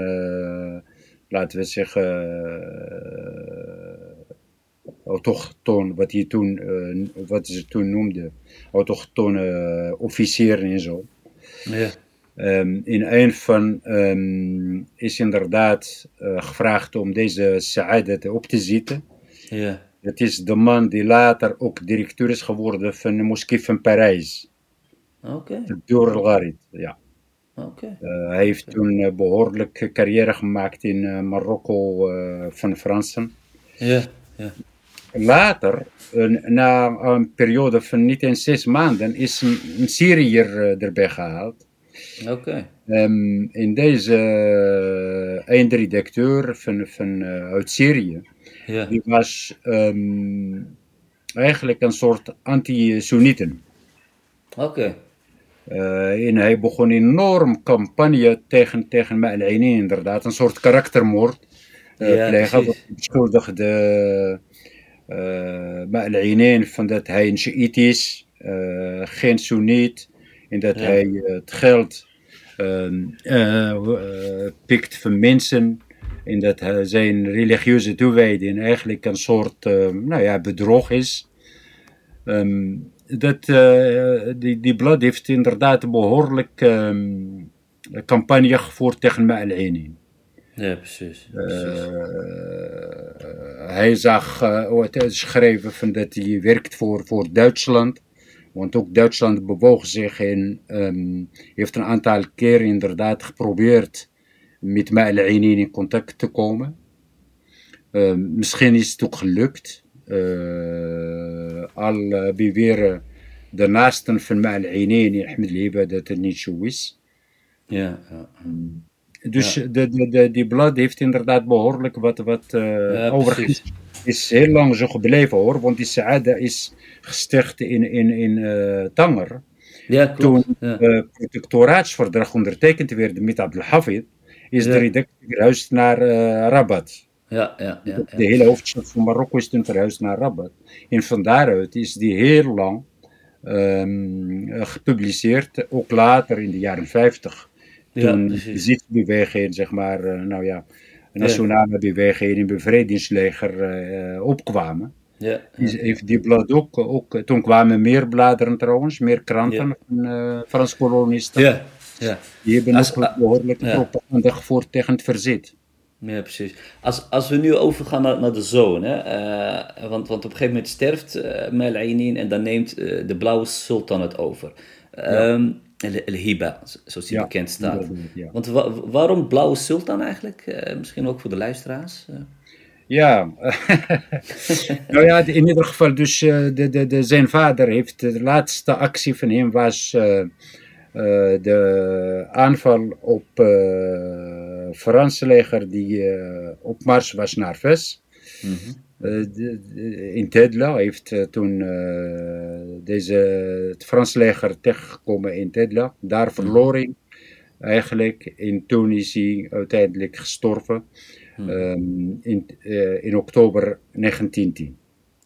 Speaker 2: laten we zeggen, autochtoon, wat, je toen, wat ze toen noemden, autochtone officieren en zo.
Speaker 1: Ja.
Speaker 2: Um, in een van um, is inderdaad gevraagd om deze Saadet op te zitten.
Speaker 1: Ja.
Speaker 2: Het is de man die later ook directeur is geworden van de moskee van Parijs.
Speaker 1: Oké.
Speaker 2: Door Gharid, ja.
Speaker 1: Oké.
Speaker 2: Uh, hij heeft toen uh, behoorlijk carrière gemaakt in uh, Marokko van Fransen.
Speaker 1: Ja, ja.
Speaker 2: Later, na een periode van niet eens zes maanden, is een, Syriër erbij gehaald.
Speaker 1: Oké.
Speaker 2: Um, in deze eindredacteur van, van, uit Syrië. Die was um, eigenlijk een soort anti-Soenieten.
Speaker 1: Oké. Okay.
Speaker 2: Uh, en hij begon een enorm campagne tegen, tegen Ma'al-Ainin, inderdaad. Een soort karaktermoord uh,
Speaker 1: ja,
Speaker 2: plegen. Beschuldigde uh, Ma'al-Ainin van dat hij een Shiït is, uh, geen Soeniet. En dat
Speaker 1: Ja.
Speaker 2: hij uh, het geld pikt van mensen. En dat hij zijn religieuze toewijding eigenlijk een soort uh, nou ja, bedrog is. Um, dat, uh, die, die blad heeft inderdaad een behoorlijk um, campagne gevoerd tegen Ma'al-Ainin.
Speaker 1: Ja, precies. precies.
Speaker 2: Uh, hij zag uh, het schrijven van dat hij werkt voor, voor Duitsland. Want ook Duitsland bewoog zich en um, heeft een aantal keer inderdaad geprobeerd met Ma'al-Ainin in contact te komen. Uh, misschien is het ook gelukt. Uh, al beweren de naasten van Ma'al-Ainin, Ahmed Liba, dat het niet zo is.
Speaker 1: Ja, ja.
Speaker 2: Dus
Speaker 1: Ja.
Speaker 2: de, de, de, die blad heeft inderdaad behoorlijk wat, wat uh,
Speaker 1: Ja,
Speaker 2: overigens is heel lang zo gebleven hoor, want die Saada is gesticht in, in, in uh, Tanger.
Speaker 1: Ja,
Speaker 2: Toen
Speaker 1: klopt. Ja.
Speaker 2: het protectoraatsverdrag ondertekend werd met Abdel Hafid, is
Speaker 1: Ja.
Speaker 2: de redactie verhuisd naar uh, Rabat.
Speaker 1: Ja, ja, ja.
Speaker 2: De hele hoofdstad van Marokko is toen verhuisd naar Rabat. En van daaruit is die heel lang um, gepubliceerd, ook later in de jaren 50. Toen de
Speaker 1: precies.
Speaker 2: zitsbeweging, zeg maar, uh, nou ja, nationale beweging en bevrijdingsleger uh, opkwamen.
Speaker 1: Ja,
Speaker 2: heeft die blad ook, ook, toen kwamen meer bladeren trouwens, meer kranten
Speaker 1: Ja.
Speaker 2: van uh, Frans kolonisten.
Speaker 1: ja, ja.
Speaker 2: Die hebben
Speaker 1: Als-
Speaker 2: ook behoorlijke propaganda gevoerd tegen het verzet.
Speaker 1: Ja, precies. Als, als we nu overgaan naar, naar de zoon, hè, eh, want, want op een gegeven moment sterft uh, Melainin en dan neemt eh, de blauwe sultan het over. Ehm El El Hiba, zoals
Speaker 2: Ja,
Speaker 1: bekend staat.
Speaker 2: ja.
Speaker 1: Want wa- waarom blauwe sultan eigenlijk? Eh, misschien ook voor de luisteraars. Eh,
Speaker 2: Ja, (laughs) nou ja, in ieder geval, dus eh, de, de, de, zijn vader heeft de laatste actie van hem was eh, eh, de aanval op eh, Franse leger die op mars was naar Ves.
Speaker 1: Mhm.
Speaker 2: Eh, de- de- in Tedla heeft eh, toen eh, deze, het Franse leger tegengekomen in Tedla. Daar verloor hij eigenlijk. En toen is hij uiteindelijk gestorven
Speaker 1: Mhm.
Speaker 2: ehm, in, eh, in oktober 1910.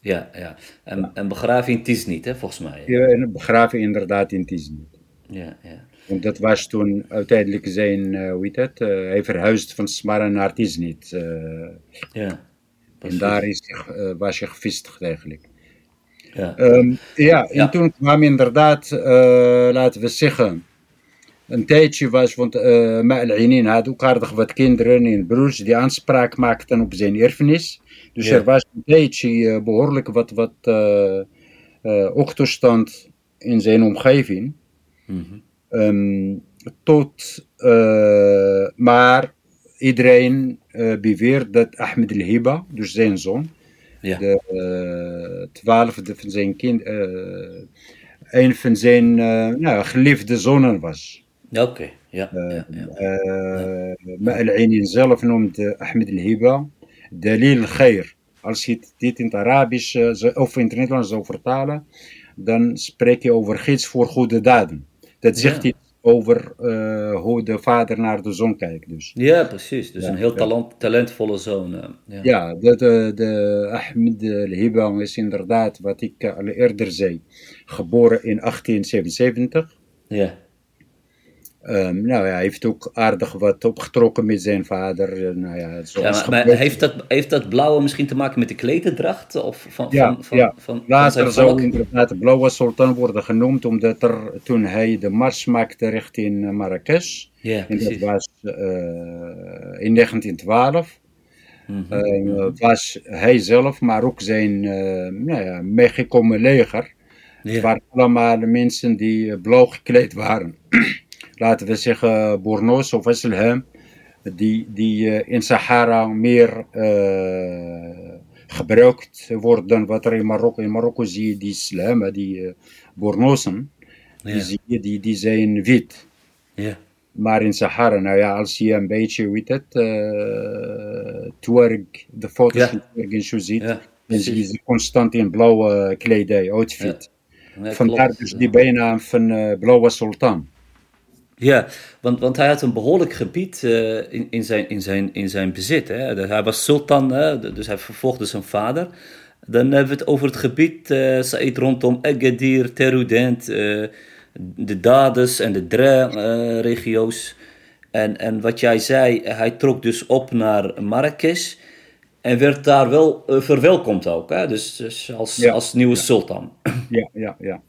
Speaker 1: Ja, ja. En, en begraven in Tis niet, hè, volgens mij.
Speaker 2: Ja, en begraven inderdaad in Tiznit.
Speaker 1: Ja, ja.
Speaker 2: Want dat was toen uiteindelijk zijn, eh, hoe heet het, eh, hij verhuisde van Smara naar Tiznit. eh,
Speaker 1: ja.
Speaker 2: en daar is, hij, was hij gevestigd eigenlijk.
Speaker 1: Ja.
Speaker 2: Ehm, ja, en
Speaker 1: Ja.
Speaker 2: toen kwam inderdaad, laten we zeggen, een tijdje was, want uh, Ma'al had ook aardig wat kinderen en broers die aanspraak maakten op zijn erfenis. Dus
Speaker 1: Ja.
Speaker 2: er was een tijdje eh, behoorlijk wat, wat achterstand in zijn omgeving.
Speaker 1: Mhm.
Speaker 2: Ehm, tot, eh, maar iedereen eh, beweert dat Ahmed el-Hiba, dus zijn zoon,
Speaker 1: Ja.
Speaker 2: de eh, twaalfde van zijn kind, een van zijn nou, geliefde zonen was.
Speaker 1: Ja, Oké, ja. ja, ja.
Speaker 2: Uh, Ma'al-Ainin zelf noemde Ahmed el-Hiba Dalil Khair. Als je dit in het Arabisch of in het Nederlands zou vertalen, dan spreek je over gids voor goede daden. Dat zegt
Speaker 1: Ja.
Speaker 2: iets over eh, hoe de vader naar de zoon kijkt. Dus.
Speaker 1: Ja, precies. Dus
Speaker 2: Ja,
Speaker 1: een heel talent, talentvolle zoon. eh, ja.
Speaker 2: Ja, de, de, de Ahmed el-Hiba is inderdaad, wat ik eh, al eerder zei, geboren in 1877.
Speaker 1: Ja.
Speaker 2: Ehm, nou ja, hij heeft ook aardig wat opgetrokken met zijn vader. Nou ja,
Speaker 1: Ja, maar, heeft, dat, heeft dat blauwe misschien te maken met de klededracht? Of van,
Speaker 2: Ja,
Speaker 1: van, van,
Speaker 2: ja.
Speaker 1: van,
Speaker 2: Later zou inderdaad de Blauwe Sultan worden genoemd, omdat er, toen hij de mars maakte richting eh, Marrakesh,
Speaker 1: Ja,
Speaker 2: en dat was eh, in 1912,
Speaker 1: Mhm.
Speaker 2: eh, was hij zelf, maar ook zijn nou ja, meegekomen leger. Het waren allemaal mensen die blauw gekleed waren. Laten we zeggen Borno's of Esselhem, die, die eh, in Sahara meer eh, gebruikt worden wat er in Marokko. In Marokko zie je die Slam, die eh Borno'sen, die, zie je, die, die zijn wit.
Speaker 1: Ja.
Speaker 2: Maar in Sahara, nou ja, als je een beetje, weet het, eh Tuareg, de foto's
Speaker 1: Ja.
Speaker 2: van en zo ziet,
Speaker 1: Ja,
Speaker 2: dan zie je ze constant in blauwe kledij, outfit.
Speaker 1: Ja,
Speaker 2: Vandaar
Speaker 1: klopt.
Speaker 2: dus die bijnaam van eh, Blauwe Sultan.
Speaker 1: Ja, want, want hij had een behoorlijk gebied eh, in, in, zijn, in, zijn, in zijn bezit. Hè. Hij was sultan, hè, dus hij vervolgde zijn vader. Dan hebben we het over het gebied, eh Said, rondom Agadir, Terudent, eh, de Dades en de Dre-regio's. en, en wat jij zei, hij trok dus op naar Marrakesh en werd daar wel verwelkomd ook. Hè? Dus, dus als,
Speaker 2: Ja,
Speaker 1: als nieuwe sultan.
Speaker 2: Ja, ja, ja.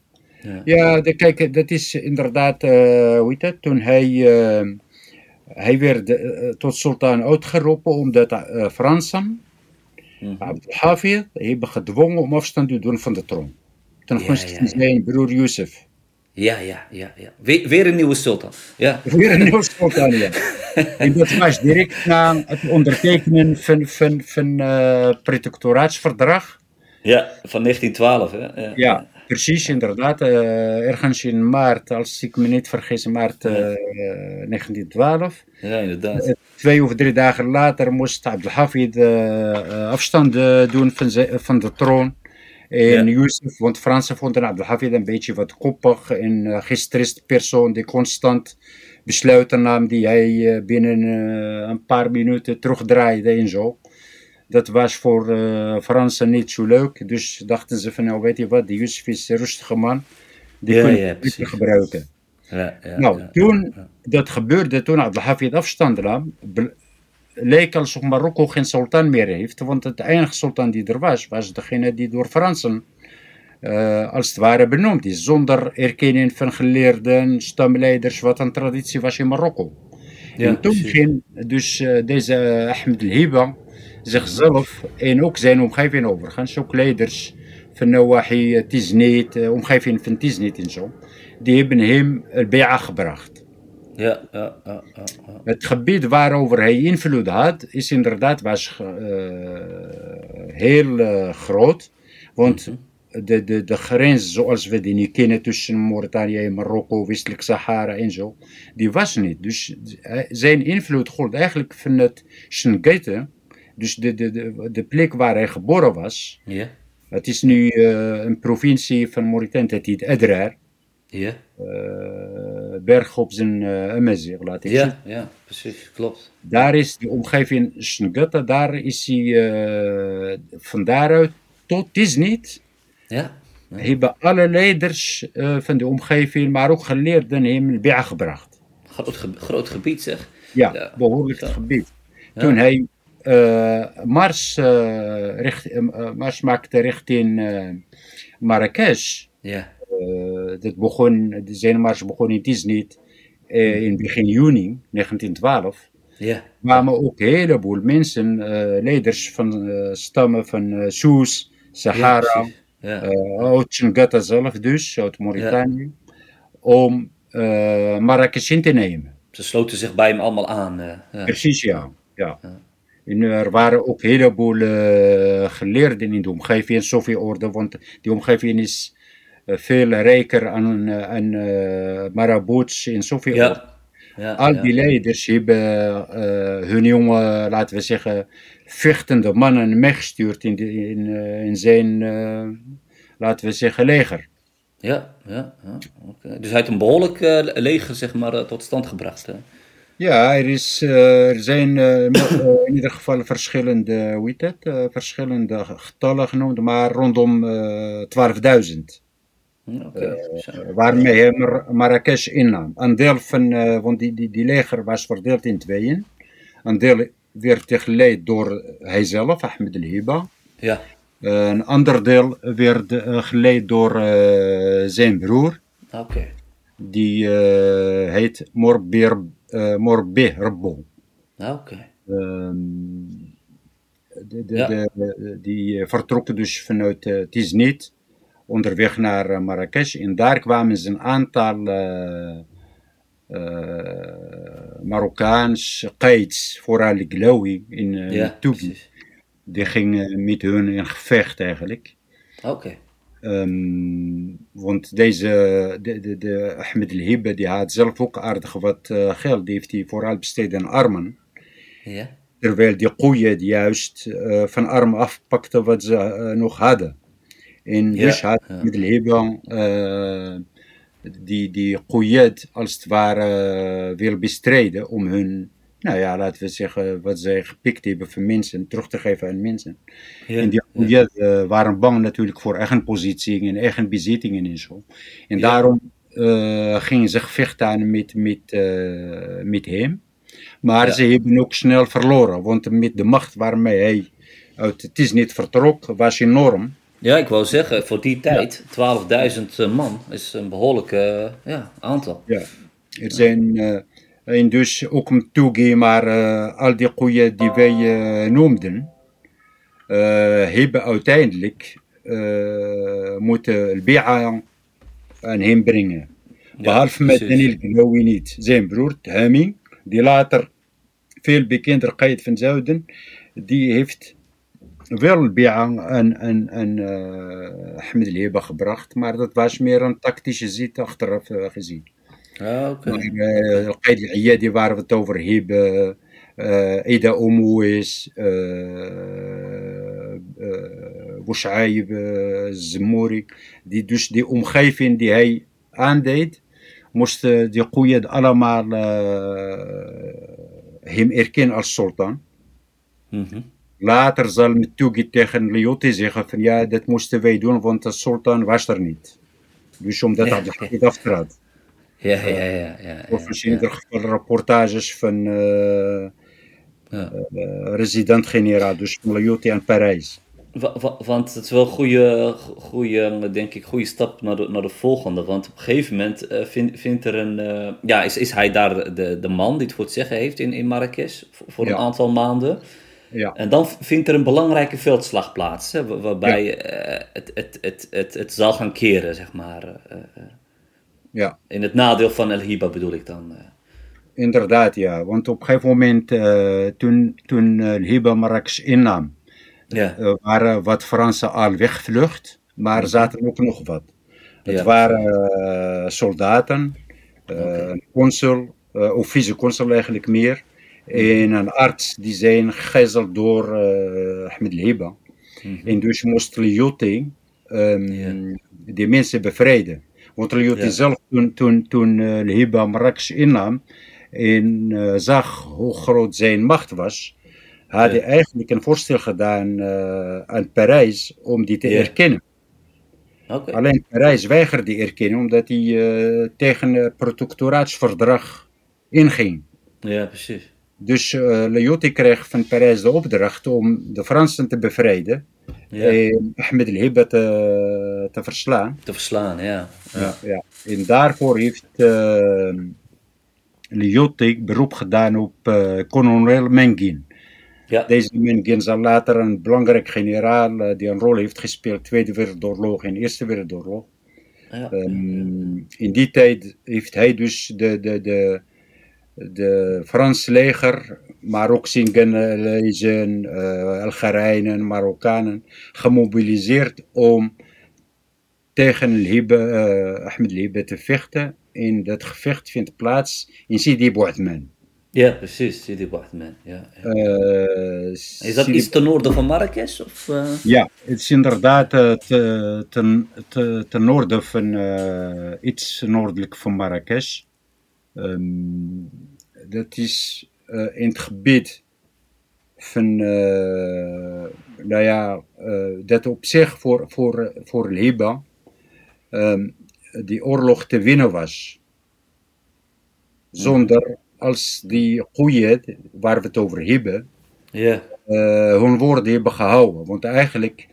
Speaker 1: Ja.
Speaker 2: Ja, de, kijk, dat is inderdaad, eh, hoe heet het, toen hij, eh, hij werd eh, tot sultan uitgeroepen omdat uh, Fransen,
Speaker 1: Mhm.
Speaker 2: Abdelhafid, hebben gedwongen om afstand te doen van de troon. Ten gunste van zijn broer Yusuf.
Speaker 1: Ja, ja, ja. ja. Weer, weer een nieuwe sultan. Ja. (laughs)
Speaker 2: Weer een nieuw sultan, ja. (laughs) En dat was direct na het ondertekenen van, van, van eh protectoraatsverdrag.
Speaker 1: Ja, van 1912, hè? Ja.
Speaker 2: Ja, precies, inderdaad. eh, ergens in maart, als ik me niet vergis, maart eh, 1912.
Speaker 1: Ja, inderdaad.
Speaker 2: Eh, Twee of drie dagen later moest Abdelhafid eh, eh, afstand eh, doen van, van de troon. En
Speaker 1: Ja.
Speaker 2: Yusuf, want Fransen vonden Abdelhafid een beetje wat koppig en uh, gestrest persoon die constant besluiten nam die hij eh, binnen eh, een paar minuten terugdraaide en zo. Dat was voor eh, Fransen niet zo leuk, dus dachten ze van nou weet je wat, die Yusuf is een rustige man, die
Speaker 1: Ja,
Speaker 2: kunnen
Speaker 1: ja,
Speaker 2: gebruiken.
Speaker 1: Ja,
Speaker 2: Nou, toen dat gebeurde, toen Abdelhafid afstand nam, leek alsof Marokko geen sultan meer heeft. Want het enige sultan die er was, was degene die door Fransen eh, als het ware benoemd is. Zonder erkenning van geleerden, stamleiders, wat een traditie was in Marokko.
Speaker 1: Ja,
Speaker 2: en toen ging dus eh, deze Ahmed el-Hiba zichzelf en ook zijn omgeving overigens, ook leiders van Nawahi, eh, Tiznit, eh, omgeving van Tiznit en zo, die hebben hem al-Bi'a gebracht.
Speaker 1: Ja, ja, ja, ja.
Speaker 2: Het gebied waarover hij invloed had, is inderdaad was, eh, heel groot. Want de, de, de grens zoals we die nu kennen tussen Mauritanië en Marokko, westelijk Sahara en zo, die was niet. Dus zijn invloed gold eigenlijk van het dus de, de, de, de plek waar hij geboren was.
Speaker 1: Ja.
Speaker 2: Het is nu uh, een provincie van Mauritanië, dat heet Adrar.
Speaker 1: Ja.
Speaker 2: Uh, berg op zijn uh, Amazigh, laat ik
Speaker 1: ja,
Speaker 2: zien.
Speaker 1: Ja, precies, klopt.
Speaker 2: Daar is de omgeving Shengeite, daar is hij van daaruit tot Tiznit.
Speaker 1: Ja.
Speaker 2: hebben alle leiders uh, van de omgeving, maar ook geleerden hem Bia gebracht.
Speaker 1: Groot, ge groot gebied zeg.
Speaker 2: Ja, ja. behoorlijk het gebied. Ja. Toen hij uh, mars, uh, richt, mars maakte richting Marrakesh.
Speaker 1: Ja.
Speaker 2: dat begon, de zenemars begon in Tiznit in begin juni 1912.
Speaker 1: Ja.
Speaker 2: kwamen ook een heleboel mensen, leiders van stammen van Soes, Sahara,
Speaker 1: ja,
Speaker 2: uh, Shenghata zelf dus, uit Mauritanië, om uh, Marrakesh in te nemen.
Speaker 1: Ze sloten zich bij hem allemaal aan. Uh, ja.
Speaker 2: Precies, ja. ja. En er waren ook een heleboel geleerden in de omgeving in Sofie-orde, want die omgeving is veel rijker aan, aan marabouts in Sofie-orde.
Speaker 1: Ja. Ja,
Speaker 2: Al
Speaker 1: ja.
Speaker 2: die leiders hebben hun jonge, laten we zeggen, vechtende mannen meegestuurd in, de, in, uh, in zijn, uh, laten we zeggen, leger.
Speaker 1: Ja, ja, ja. Okay. dus hij heeft een behoorlijk leger zeg maar, tot stand gebracht. Hè?
Speaker 2: Ja, er, is, er zijn in ieder geval verschillende, hoe heet het, verschillende getallen genoemd, maar rondom 12.000.
Speaker 1: Okay,
Speaker 2: waarmee hij Mar Marrakesh innam. Een deel van, want die, die, die leger was verdeeld in tweeën. Een deel werd geleid door hijzelf, Ahmed el-Hiba.
Speaker 1: Ja.
Speaker 2: Uh, een ander deel werd geleid door zijn broer.
Speaker 1: Oké. Okay.
Speaker 2: Die heet Morbir,
Speaker 1: Oké. Okay.
Speaker 2: Um, de, de, ja. de, die vertrokken dus vanuit Tiznit onderweg naar Marrakesh. En daar kwamen ze een aantal uh, Marokkaans qaids, vooral Glawi in uh,
Speaker 1: ja.
Speaker 2: Die gingen met hun in gevecht eigenlijk.
Speaker 1: Oké. Okay.
Speaker 2: Um, want deze, de, de, de Ahmed El-Hibbe, die had zelf ook aardig wat uh, geld. Die heeft hij vooral besteed aan armen.
Speaker 1: Ja.
Speaker 2: Terwijl die koeien die juist uh, van armen afpakten wat ze uh, nog hadden. En
Speaker 1: ja.
Speaker 2: dus had. Ahmed El-Hibbe die, die Qoyed als het ware wil bestrijden om hun, nou ja, laten we zeggen, wat zij gepikt hebben van mensen, terug te geven aan mensen.
Speaker 1: Ja.
Speaker 2: En die uh, waren bang natuurlijk voor eigen positie en eigen bezittingen en zo. En
Speaker 1: Ja.
Speaker 2: daarom uh, gingen ze gevecht aan met, met, met hem. Maar ze hebben ook snel verloren, want met de macht waarmee hij uit het is niet vertrok, was enorm.
Speaker 1: Ja, ik wou zeggen, voor die tijd, 12.000 man is een behoorlijk ja, aantal.
Speaker 2: Ja, er zijn en dus ook om toegeven, maar uh, al die koeien die wij noemden, hebben uiteindelijk moeten Al-Bi'a aan hem brengen. Behalve met Daniel Gnawi niet. Zijn broer, Hami, die later veel bekender qaid van Zuiden, die heeft wel Bi'a en, en, en uh, Ahmed El-Hiba gebracht, maar dat was meer een tactische zit achteraf gezien.
Speaker 1: Ah, oké.
Speaker 2: Uh, Al-Qaid al-Iyadi waar we het over hebben, Ida Omouis, Bouchaib, Zemouri, die dus die omgeving die hij aandeed, moesten die koeien allemaal hem erkennen als sultan.
Speaker 1: Mm -hmm.
Speaker 2: Later zal Mtugi tegen Lyotti zeggen van ja, dat moesten wij doen, want de sultan was er niet. Dus omdat hij (laughs)
Speaker 1: ja.
Speaker 2: aftrad.
Speaker 1: Ja, ja, ja. ja,
Speaker 2: Of ieder geval rapportages van
Speaker 1: Ja.
Speaker 2: uh, resident-generaal, dus van Lyotti aan Parijs.
Speaker 1: Wa- wa- Want het is wel een goede, goede, denk ik, goede stap naar de, naar de volgende. Want op een gegeven moment eh, vind- vindt er een. eh, ja, is, is hij daar de, de man die het voor het zeggen heeft in, in Marrakesh voor, voor
Speaker 2: Ja.
Speaker 1: een aantal maanden.
Speaker 2: Ja,
Speaker 1: En dan vindt er een belangrijke veldslag plaats, hè, waarbij eh, het, het, het, het, het zal gaan keren, zeg maar. eh, eh,
Speaker 2: ja,
Speaker 1: in het nadeel van El Hiba bedoel ik dan. eh.
Speaker 2: inderdaad ja. Want op een gegeven moment, uh, toen, toen uh, Hiba Marrakesh innam,
Speaker 1: ja,
Speaker 2: uh, waren wat Fransen al wegvlucht maar er zaten ook nog wat. Het
Speaker 1: Ja.
Speaker 2: waren eh, soldaten, eh, een consul, eh, of vice-consul eigenlijk meer, en een arts die zijn gegijzeld door eh Ahmed Liba.
Speaker 1: Mhm.
Speaker 2: En dus moest Lyoté ehm,
Speaker 1: Ja.
Speaker 2: die mensen bevrijden.
Speaker 1: Ja.
Speaker 2: zelf, toen, toen, toen eh, Liba Marrakesh innam en eh, zag hoe groot zijn macht was, had hij eigenlijk een voorstel gedaan eh, aan Parijs om die te erkennen. Alleen Parijs weigerde die erkennen omdat hij tegen het protectoraatsverdrag inging.
Speaker 1: Ja, precies.
Speaker 2: Dus uh, kreeg van Parijs de opdracht om de Fransen te bevrijden
Speaker 1: Ja.
Speaker 2: en Ahmed el-Hiba te, te verslaan.
Speaker 1: Te verslaan, ja.
Speaker 2: Ja. Ja. En daarvoor heeft uh, beroep gedaan op uh, kolonel Mengin.
Speaker 1: Ja.
Speaker 2: Deze Mengin zal later een belangrijk generaal uh, die een rol heeft gespeeld Tweede Wereldoorlog en Eerste Wereldoorlog.
Speaker 1: Ja.
Speaker 2: Um, in die tijd heeft hij dus de, de, de, de Franse leger, maar ook uh, Algerijnen, Marokkanen, gemobiliseerd om tegen Liebe, uh, Ahmed Liebe te vechten. En dat gevecht vindt plaats in Sidi Bouatman.
Speaker 1: Ja, precies, Sidi Bouatman. Ja, ja.
Speaker 2: Uh,
Speaker 1: is dat Sidi... iets ten noorden van Marrakesh? Of, uh...
Speaker 2: Ja, het is inderdaad ten, ten, ten, noorden van, iets noordelijk van Marrakesh. Um, dat is in het gebied van, nou ja, dat op zich voor, voor, voor Liba um, die oorlog te winnen was. Zonder als die Qouyed, waar we het over hebben,
Speaker 1: yeah.
Speaker 2: uh, hun woorden hebben gehouden. Want eigenlijk,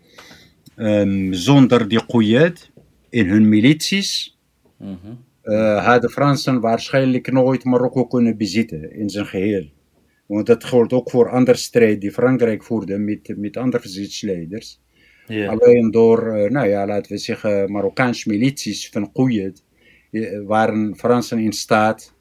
Speaker 2: um, zonder die Qouyed in hun milities,
Speaker 1: mm -hmm.
Speaker 2: uh, hadden Fransen waarschijnlijk nooit Marokko kunnen bezitten in zijn geheel. Want dat geldt ook voor andere strijd die Frankrijk voerde met, met andere verzetsleiders.
Speaker 1: Yeah.
Speaker 2: Alleen door, uh, nou ja, laten we zeggen, Marokkaanse milities van Qouyed waren Fransen in staat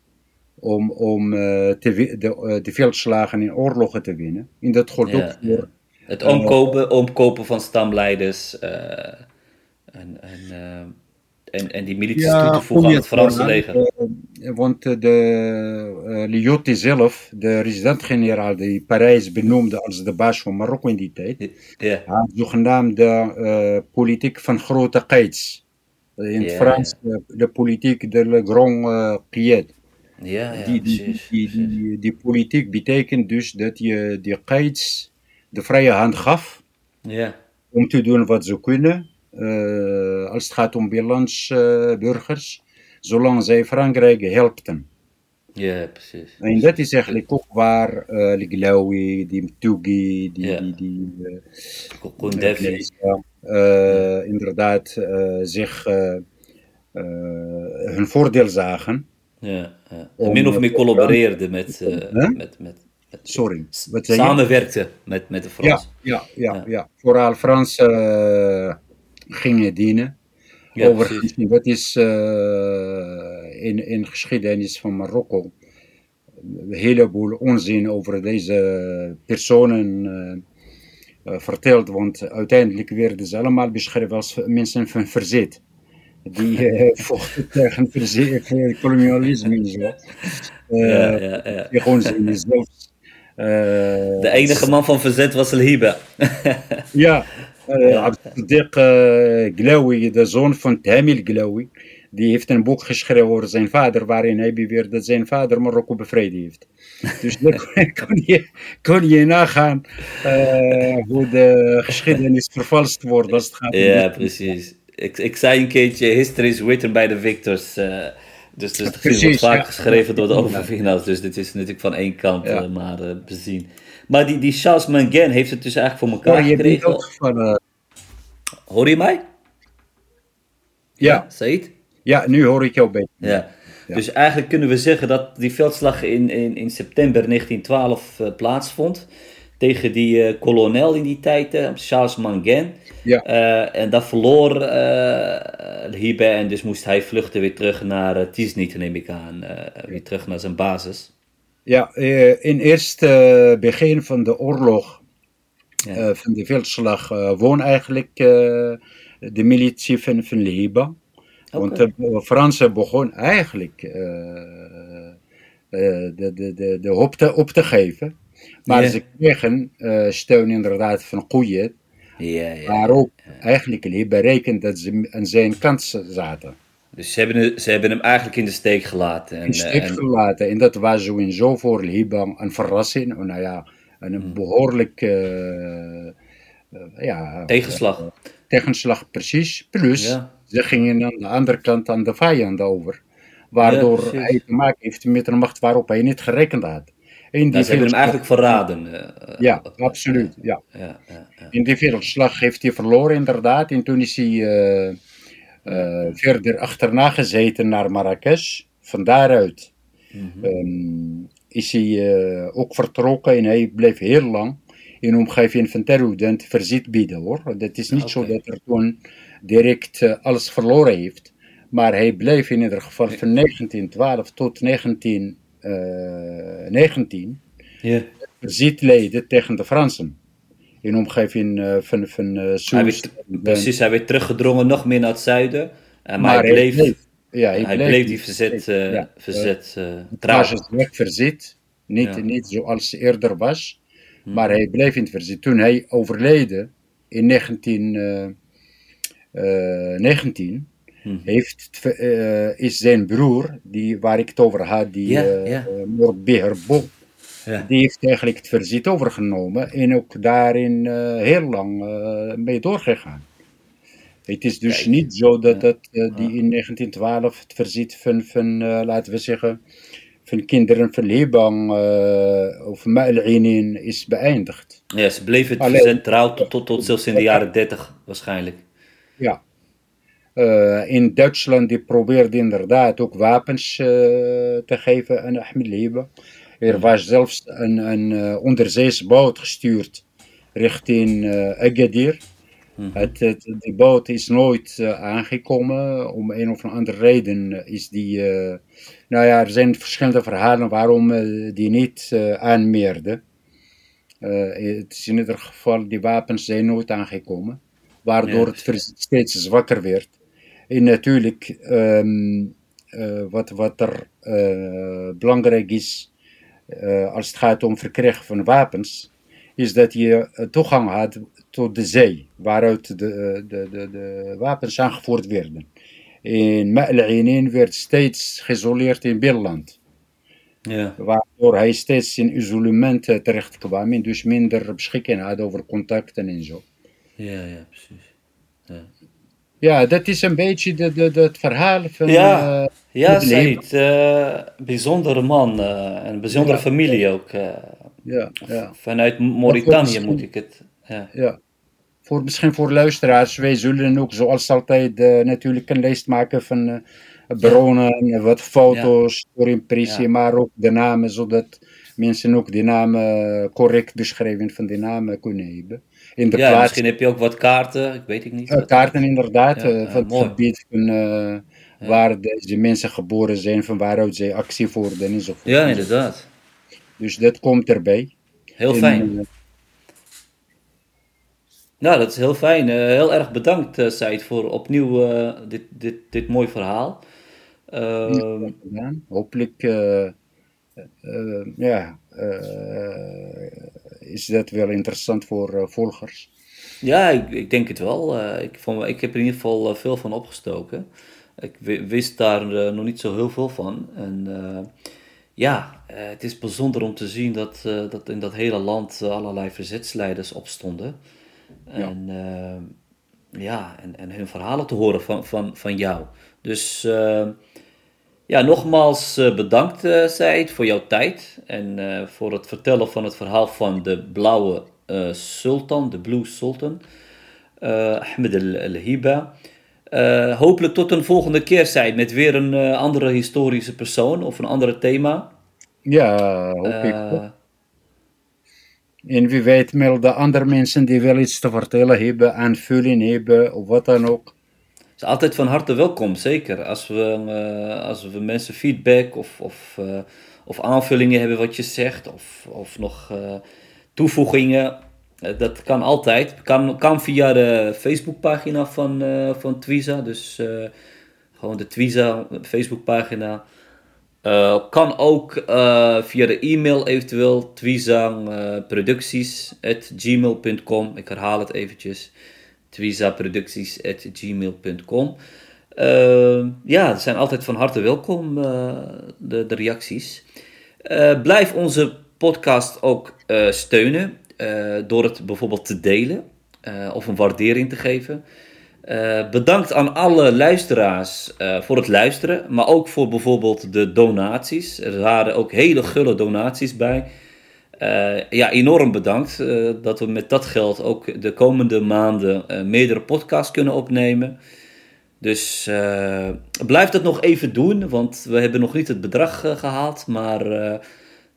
Speaker 2: om, om uh, te, de, de veldslagen in oorlogen te winnen. En dat.
Speaker 1: Ja. Het omkopen, omkopen van stamleiders uh, en, en, en, en die milities ja, toe te voegen aan het Franse leger.
Speaker 2: Want de Lyoté zelf, de resident-generaal die Parijs benoemde als de baas van Marokko in die tijd,
Speaker 1: ja.
Speaker 2: had zogenaamde politiek van grote geids. In het Frans de, de politiek de le grand qied.
Speaker 1: Ja, ja,
Speaker 2: die, die,
Speaker 1: precies,
Speaker 2: die, die, die, politiek betekent dus dat je die kites de vrije hand gaf
Speaker 1: ja.
Speaker 2: om te doen wat ze kunnen. Uh, als het gaat om binnenlands uh, burgers, zolang zij Frankrijk helpten.
Speaker 1: Ja, precies.
Speaker 2: En dat is eigenlijk ook waar uh, Liglaoui, die Mtugi, die,
Speaker 1: ja.
Speaker 2: die, die
Speaker 1: Koundefi.
Speaker 2: inderdaad zich hun voordeel zagen.
Speaker 1: Ja, ja. Om, min of meer collaboreerde met, met, met, met,
Speaker 2: Sorry.
Speaker 1: Wat samenwerkte met, met de Fransen.
Speaker 2: Ja, ja, ja, ja. Vooral Fransen gingen dienen.
Speaker 1: Ja,
Speaker 2: Overigens, dat is uh, in, in geschiedenis van Marokko een heleboel onzin over deze personen uh, verteld. Want uiteindelijk werden ze allemaal beschreven als mensen van verzet die (laughs) vochten tegen verzet, kolonialisme en zo.
Speaker 1: Ja, ja, ja.
Speaker 2: Die zelfs. Uh,
Speaker 1: de enige man van verzet was Hiba.
Speaker 2: ja, (laughs) uh, Abdeldik Glaoui, de zoon van Tamil Glaoui, die heeft een boek geschreven over zijn vader, waarin hij beweert dat zijn vader Marokko bevrijd heeft. (laughs) Dus dan (laughs) kon je, kon je nagaan uh, hoe de geschiedenis vervalst wordt als het gaat
Speaker 1: Ja, precies. Ik, ik zei een keertje, history is written by the victors. Uh, dus, dus (laughs) het Precies, wordt vaak ja. geschreven door de overwinnaars. Dus dit is natuurlijk van één kant ja. uh, maar uh, bezien. Maar die, die Charles Mangan heeft het dus eigenlijk voor elkaar
Speaker 2: ja,
Speaker 1: gekregen.
Speaker 2: Van,
Speaker 1: hoor je mij?
Speaker 2: Ja.
Speaker 1: Said?
Speaker 2: Ja, nu hoor ik jou beter.
Speaker 1: Ja. Dus eigenlijk kunnen we zeggen dat die veldslag in, in, in september 1912 plaatsvond. Tegen die kolonel in die tijd, Charles Mangan.
Speaker 2: Ja.
Speaker 1: Uh, en dat verloor uh, Hibe en dus moest hij vluchten weer terug naar uh, Tiznit, neem ik aan. weer terug naar zijn basis.
Speaker 2: Ja, in eerst begin van de oorlog, ja. van de veldslag, woon eigenlijk de militie van, van Liba. Want de Fransen begon eigenlijk uh, de, de, de, de hoop te, op te geven. Maar ze kregen steun inderdaad van koeien. Waarop eigenlijk Liba rekent dat ze aan zijn kant zaten.
Speaker 1: Dus ze hebben, ze hebben hem eigenlijk in de steek gelaten.
Speaker 2: En, in de steek en... gelaten. En dat was sowieso voor Liba een verrassing. Nou ja, een hmm. behoorlijk... Uh, ja,
Speaker 1: tegenslag. Uh,
Speaker 2: tegenslag, precies. Plus, ze gingen aan de andere kant aan de vijand over. Waardoor hij te maken heeft met een macht waarop hij niet gerekend had.
Speaker 1: In die ze hem eigenlijk verraden.
Speaker 2: ja, absoluut. Ja. Ja, In die veldslag heeft hij verloren inderdaad. En toen is hij uh, verder achterna gezeten naar Marrakesh. Van daaruit mm um, is hij uh, ook vertrokken en hij bleef heel lang in de omgeving van Terhoeden verzet bieden hoor. Het is niet okay. zo dat er toen direct alles verloren heeft. Maar hij bleef in ieder geval van 1912 tot 1919 yeah. verzet leiden tegen de Fransen in de omgeving uh, van, van uh,
Speaker 1: Soes. Precies, hij werd teruggedrongen nog meer naar het zuiden. Uh, maar, hij bleef, hij ja, hij, hij bleef, bleef die verzet, ja, verzet uh.
Speaker 2: Het was verzet, niet, ja. niet zoals eerder was, hmm. maar hij bleef in het verzet. Toen hij overleden in 1919, hmm. heeft, is zijn broer, die, waar ik het over had, die. Bo, ja. Die heeft eigenlijk het verzet overgenomen en ook daarin uh, heel lang uh, mee doorgegaan. Het is dus Kijk. niet zo dat, dat uh, die in 1912 het verzet van, van laten we zeggen, van kinderen van Liban of Ma'al-Inin is beëindigd.
Speaker 1: Ja, ze bleven het Alleen, trouw tot, tot, tot zelfs in de jaren 30 waarschijnlijk.
Speaker 2: Ja, uh, in Duitsland die probeerde inderdaad ook wapens uh, te geven aan Ahmed Liba. Er was zelfs een, een uh, onderzeese boot gestuurd richting Agadir. Mm -hmm. het, het, die boot is nooit aangekomen. Om een of andere reden is die. nou ja, er zijn verschillende verhalen waarom die niet aanmeerde. het is in ieder geval, die wapens zijn nooit aangekomen. Waardoor het steeds zwakker werd. En natuurlijk, um, wat, wat er belangrijk is uh, als het gaat om verkrijgen van wapens, is dat je toegang had tot de zee, waaruit de, de, de, de wapens aangevoerd werden. In Ma'al werd steeds geïsoleerd in binnenland. Ja. Waardoor hij steeds in isolement terecht kwam en dus minder beschikking had over contacten en zo.
Speaker 1: Ja, ja, precies. Ja.
Speaker 2: Dat is een beetje de, de, de het verhaal van.
Speaker 1: Ja, uh, ja Said, uh, bijzondere man uh, een bijzondere ja. familie ook. ja, ja. Vanuit Mauritanië moet ik het. Ja.
Speaker 2: ja. Voor, misschien voor luisteraars, wij zullen ook zoals altijd natuurlijk een lijst maken van bronnen, wat foto's voor impressie, maar ook de namen, zodat mensen ook de namen correct beschreven van de namen kunnen hebben
Speaker 1: in de ja, plaats. Misschien heb je ook wat kaarten, ik weet ik niet.
Speaker 2: Uh, kaarten inderdaad, ja, uh, van het gebied van waar deze mensen geboren zijn, van waaruit zij actie voerden enzovoort.
Speaker 1: Ja, inderdaad.
Speaker 2: Dus dat komt erbij.
Speaker 1: Heel fijn. nou, dat is heel fijn. heel erg bedankt, uh, Said, voor opnieuw dit, dit, dit mooi verhaal.
Speaker 2: Ehm, ja, hopelijk ja, is dat wel interessant voor uh, volgers?
Speaker 1: Ja, ik, ik, denk het wel. Uh, ik, vond, ik heb er in ieder geval uh, veel van opgestoken. Ik wist daar nog niet zo heel veel van. En ja, het is bijzonder om te zien dat, dat in dat hele land allerlei verzetsleiders opstonden. En ja, ja en, en hun verhalen te horen van, van, van jou. Dus ja, nogmaals bedankt, uh, Said, voor jouw tijd en uh, voor het vertellen van het verhaal van de blauwe uh, sultan, de Blue Sultan, Ahmed al-Hiba. hopelijk tot een volgende keer, Said, met weer een andere historische persoon of een andere thema.
Speaker 2: Ja, hoop ik. En wie weet melden andere mensen die wel iets te vertellen hebben, aanvulling hebben of wat dan ook
Speaker 1: is altijd van harte welkom, zeker. Als we, uh, als we mensen feedback of, of, uh, of aanvullingen hebben wat je zegt, of, of nog uh, toevoegingen, dat kan altijd. Kan, kan via de Facebookpagina van, van Twiza. Dus gewoon de Twiza Facebookpagina. kan ook via de e-mail eventueel twizangproducties.gmail.com. Ik herhaal het eventjes. twizaproducties.gmail.com. ja, ze zijn altijd van harte welkom, de, de reacties. blijf onze podcast ook steunen. Eh, door het bijvoorbeeld te delen eh, of een waardering te geven. Bedankt aan alle luisteraars voor het luisteren, maar ook voor bijvoorbeeld de donaties. Er waren ook hele gulle donaties bij. Ja, enorm bedankt dat we met dat geld ook de komende maanden meerdere podcasts kunnen opnemen. Dus blijf dat nog even doen, want we hebben nog niet het bedrag gehaald, maar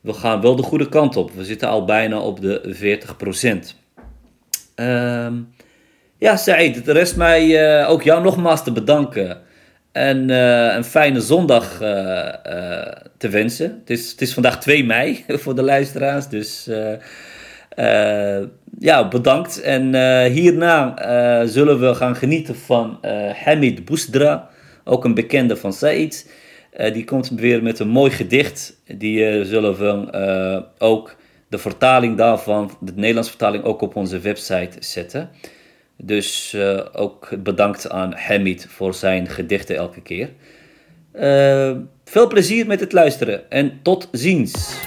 Speaker 1: we gaan wel de goede kant op. We zitten al bijna op de 40%. Uh, ja, Said, het rest mij uh, ook jou nogmaals te bedanken. En uh, een fijne zondag uh, te wensen. Het is, het is vandaag 2 mei (laughs) voor de luisteraars. Dus ja, bedankt. En hierna zullen we gaan genieten van Hamid Bousdra. Ook een bekende van Said. Die komt weer met een mooi gedicht. Die zullen we ook de vertaling daarvan, de Nederlandse vertaling, ook op onze website zetten. Dus ook bedankt aan Hamid voor zijn gedichten elke keer. veel plezier met het luisteren en tot ziens.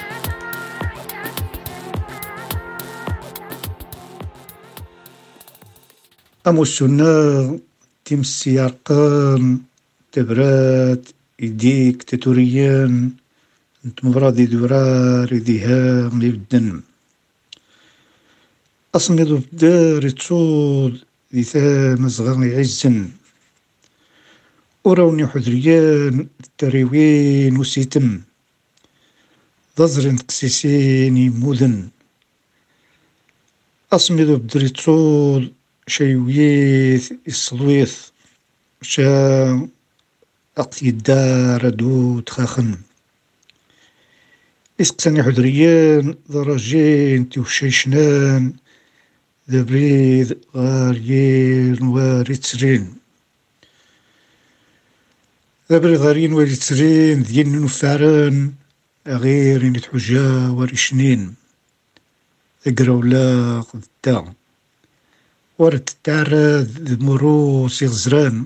Speaker 3: أمسنا تمسياقان تبرات يديك تتوريان انت مرادي دورار يديها يبدن أصمد بدار تصود ذي ثام صغار وروني حذريان التريوين وسيتم. ضزر تكسيسين يمودن أصمد بدري تصود شيويث الصلويث شا أقيدار دود خاخن. إسقساني حدريان درجين ذا بريذ غاريين وريترين ذا بريذ غاريين وريترين ذين نفارن غير إن تحجا وريشنين ذقراولا قدتا ورد تعرض مروس يغزران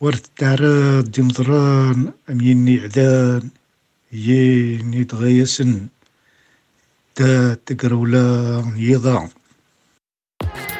Speaker 3: ورد تعرض دمضران أم يني عذان يني تغيسن تا تقرولا يضع Bye.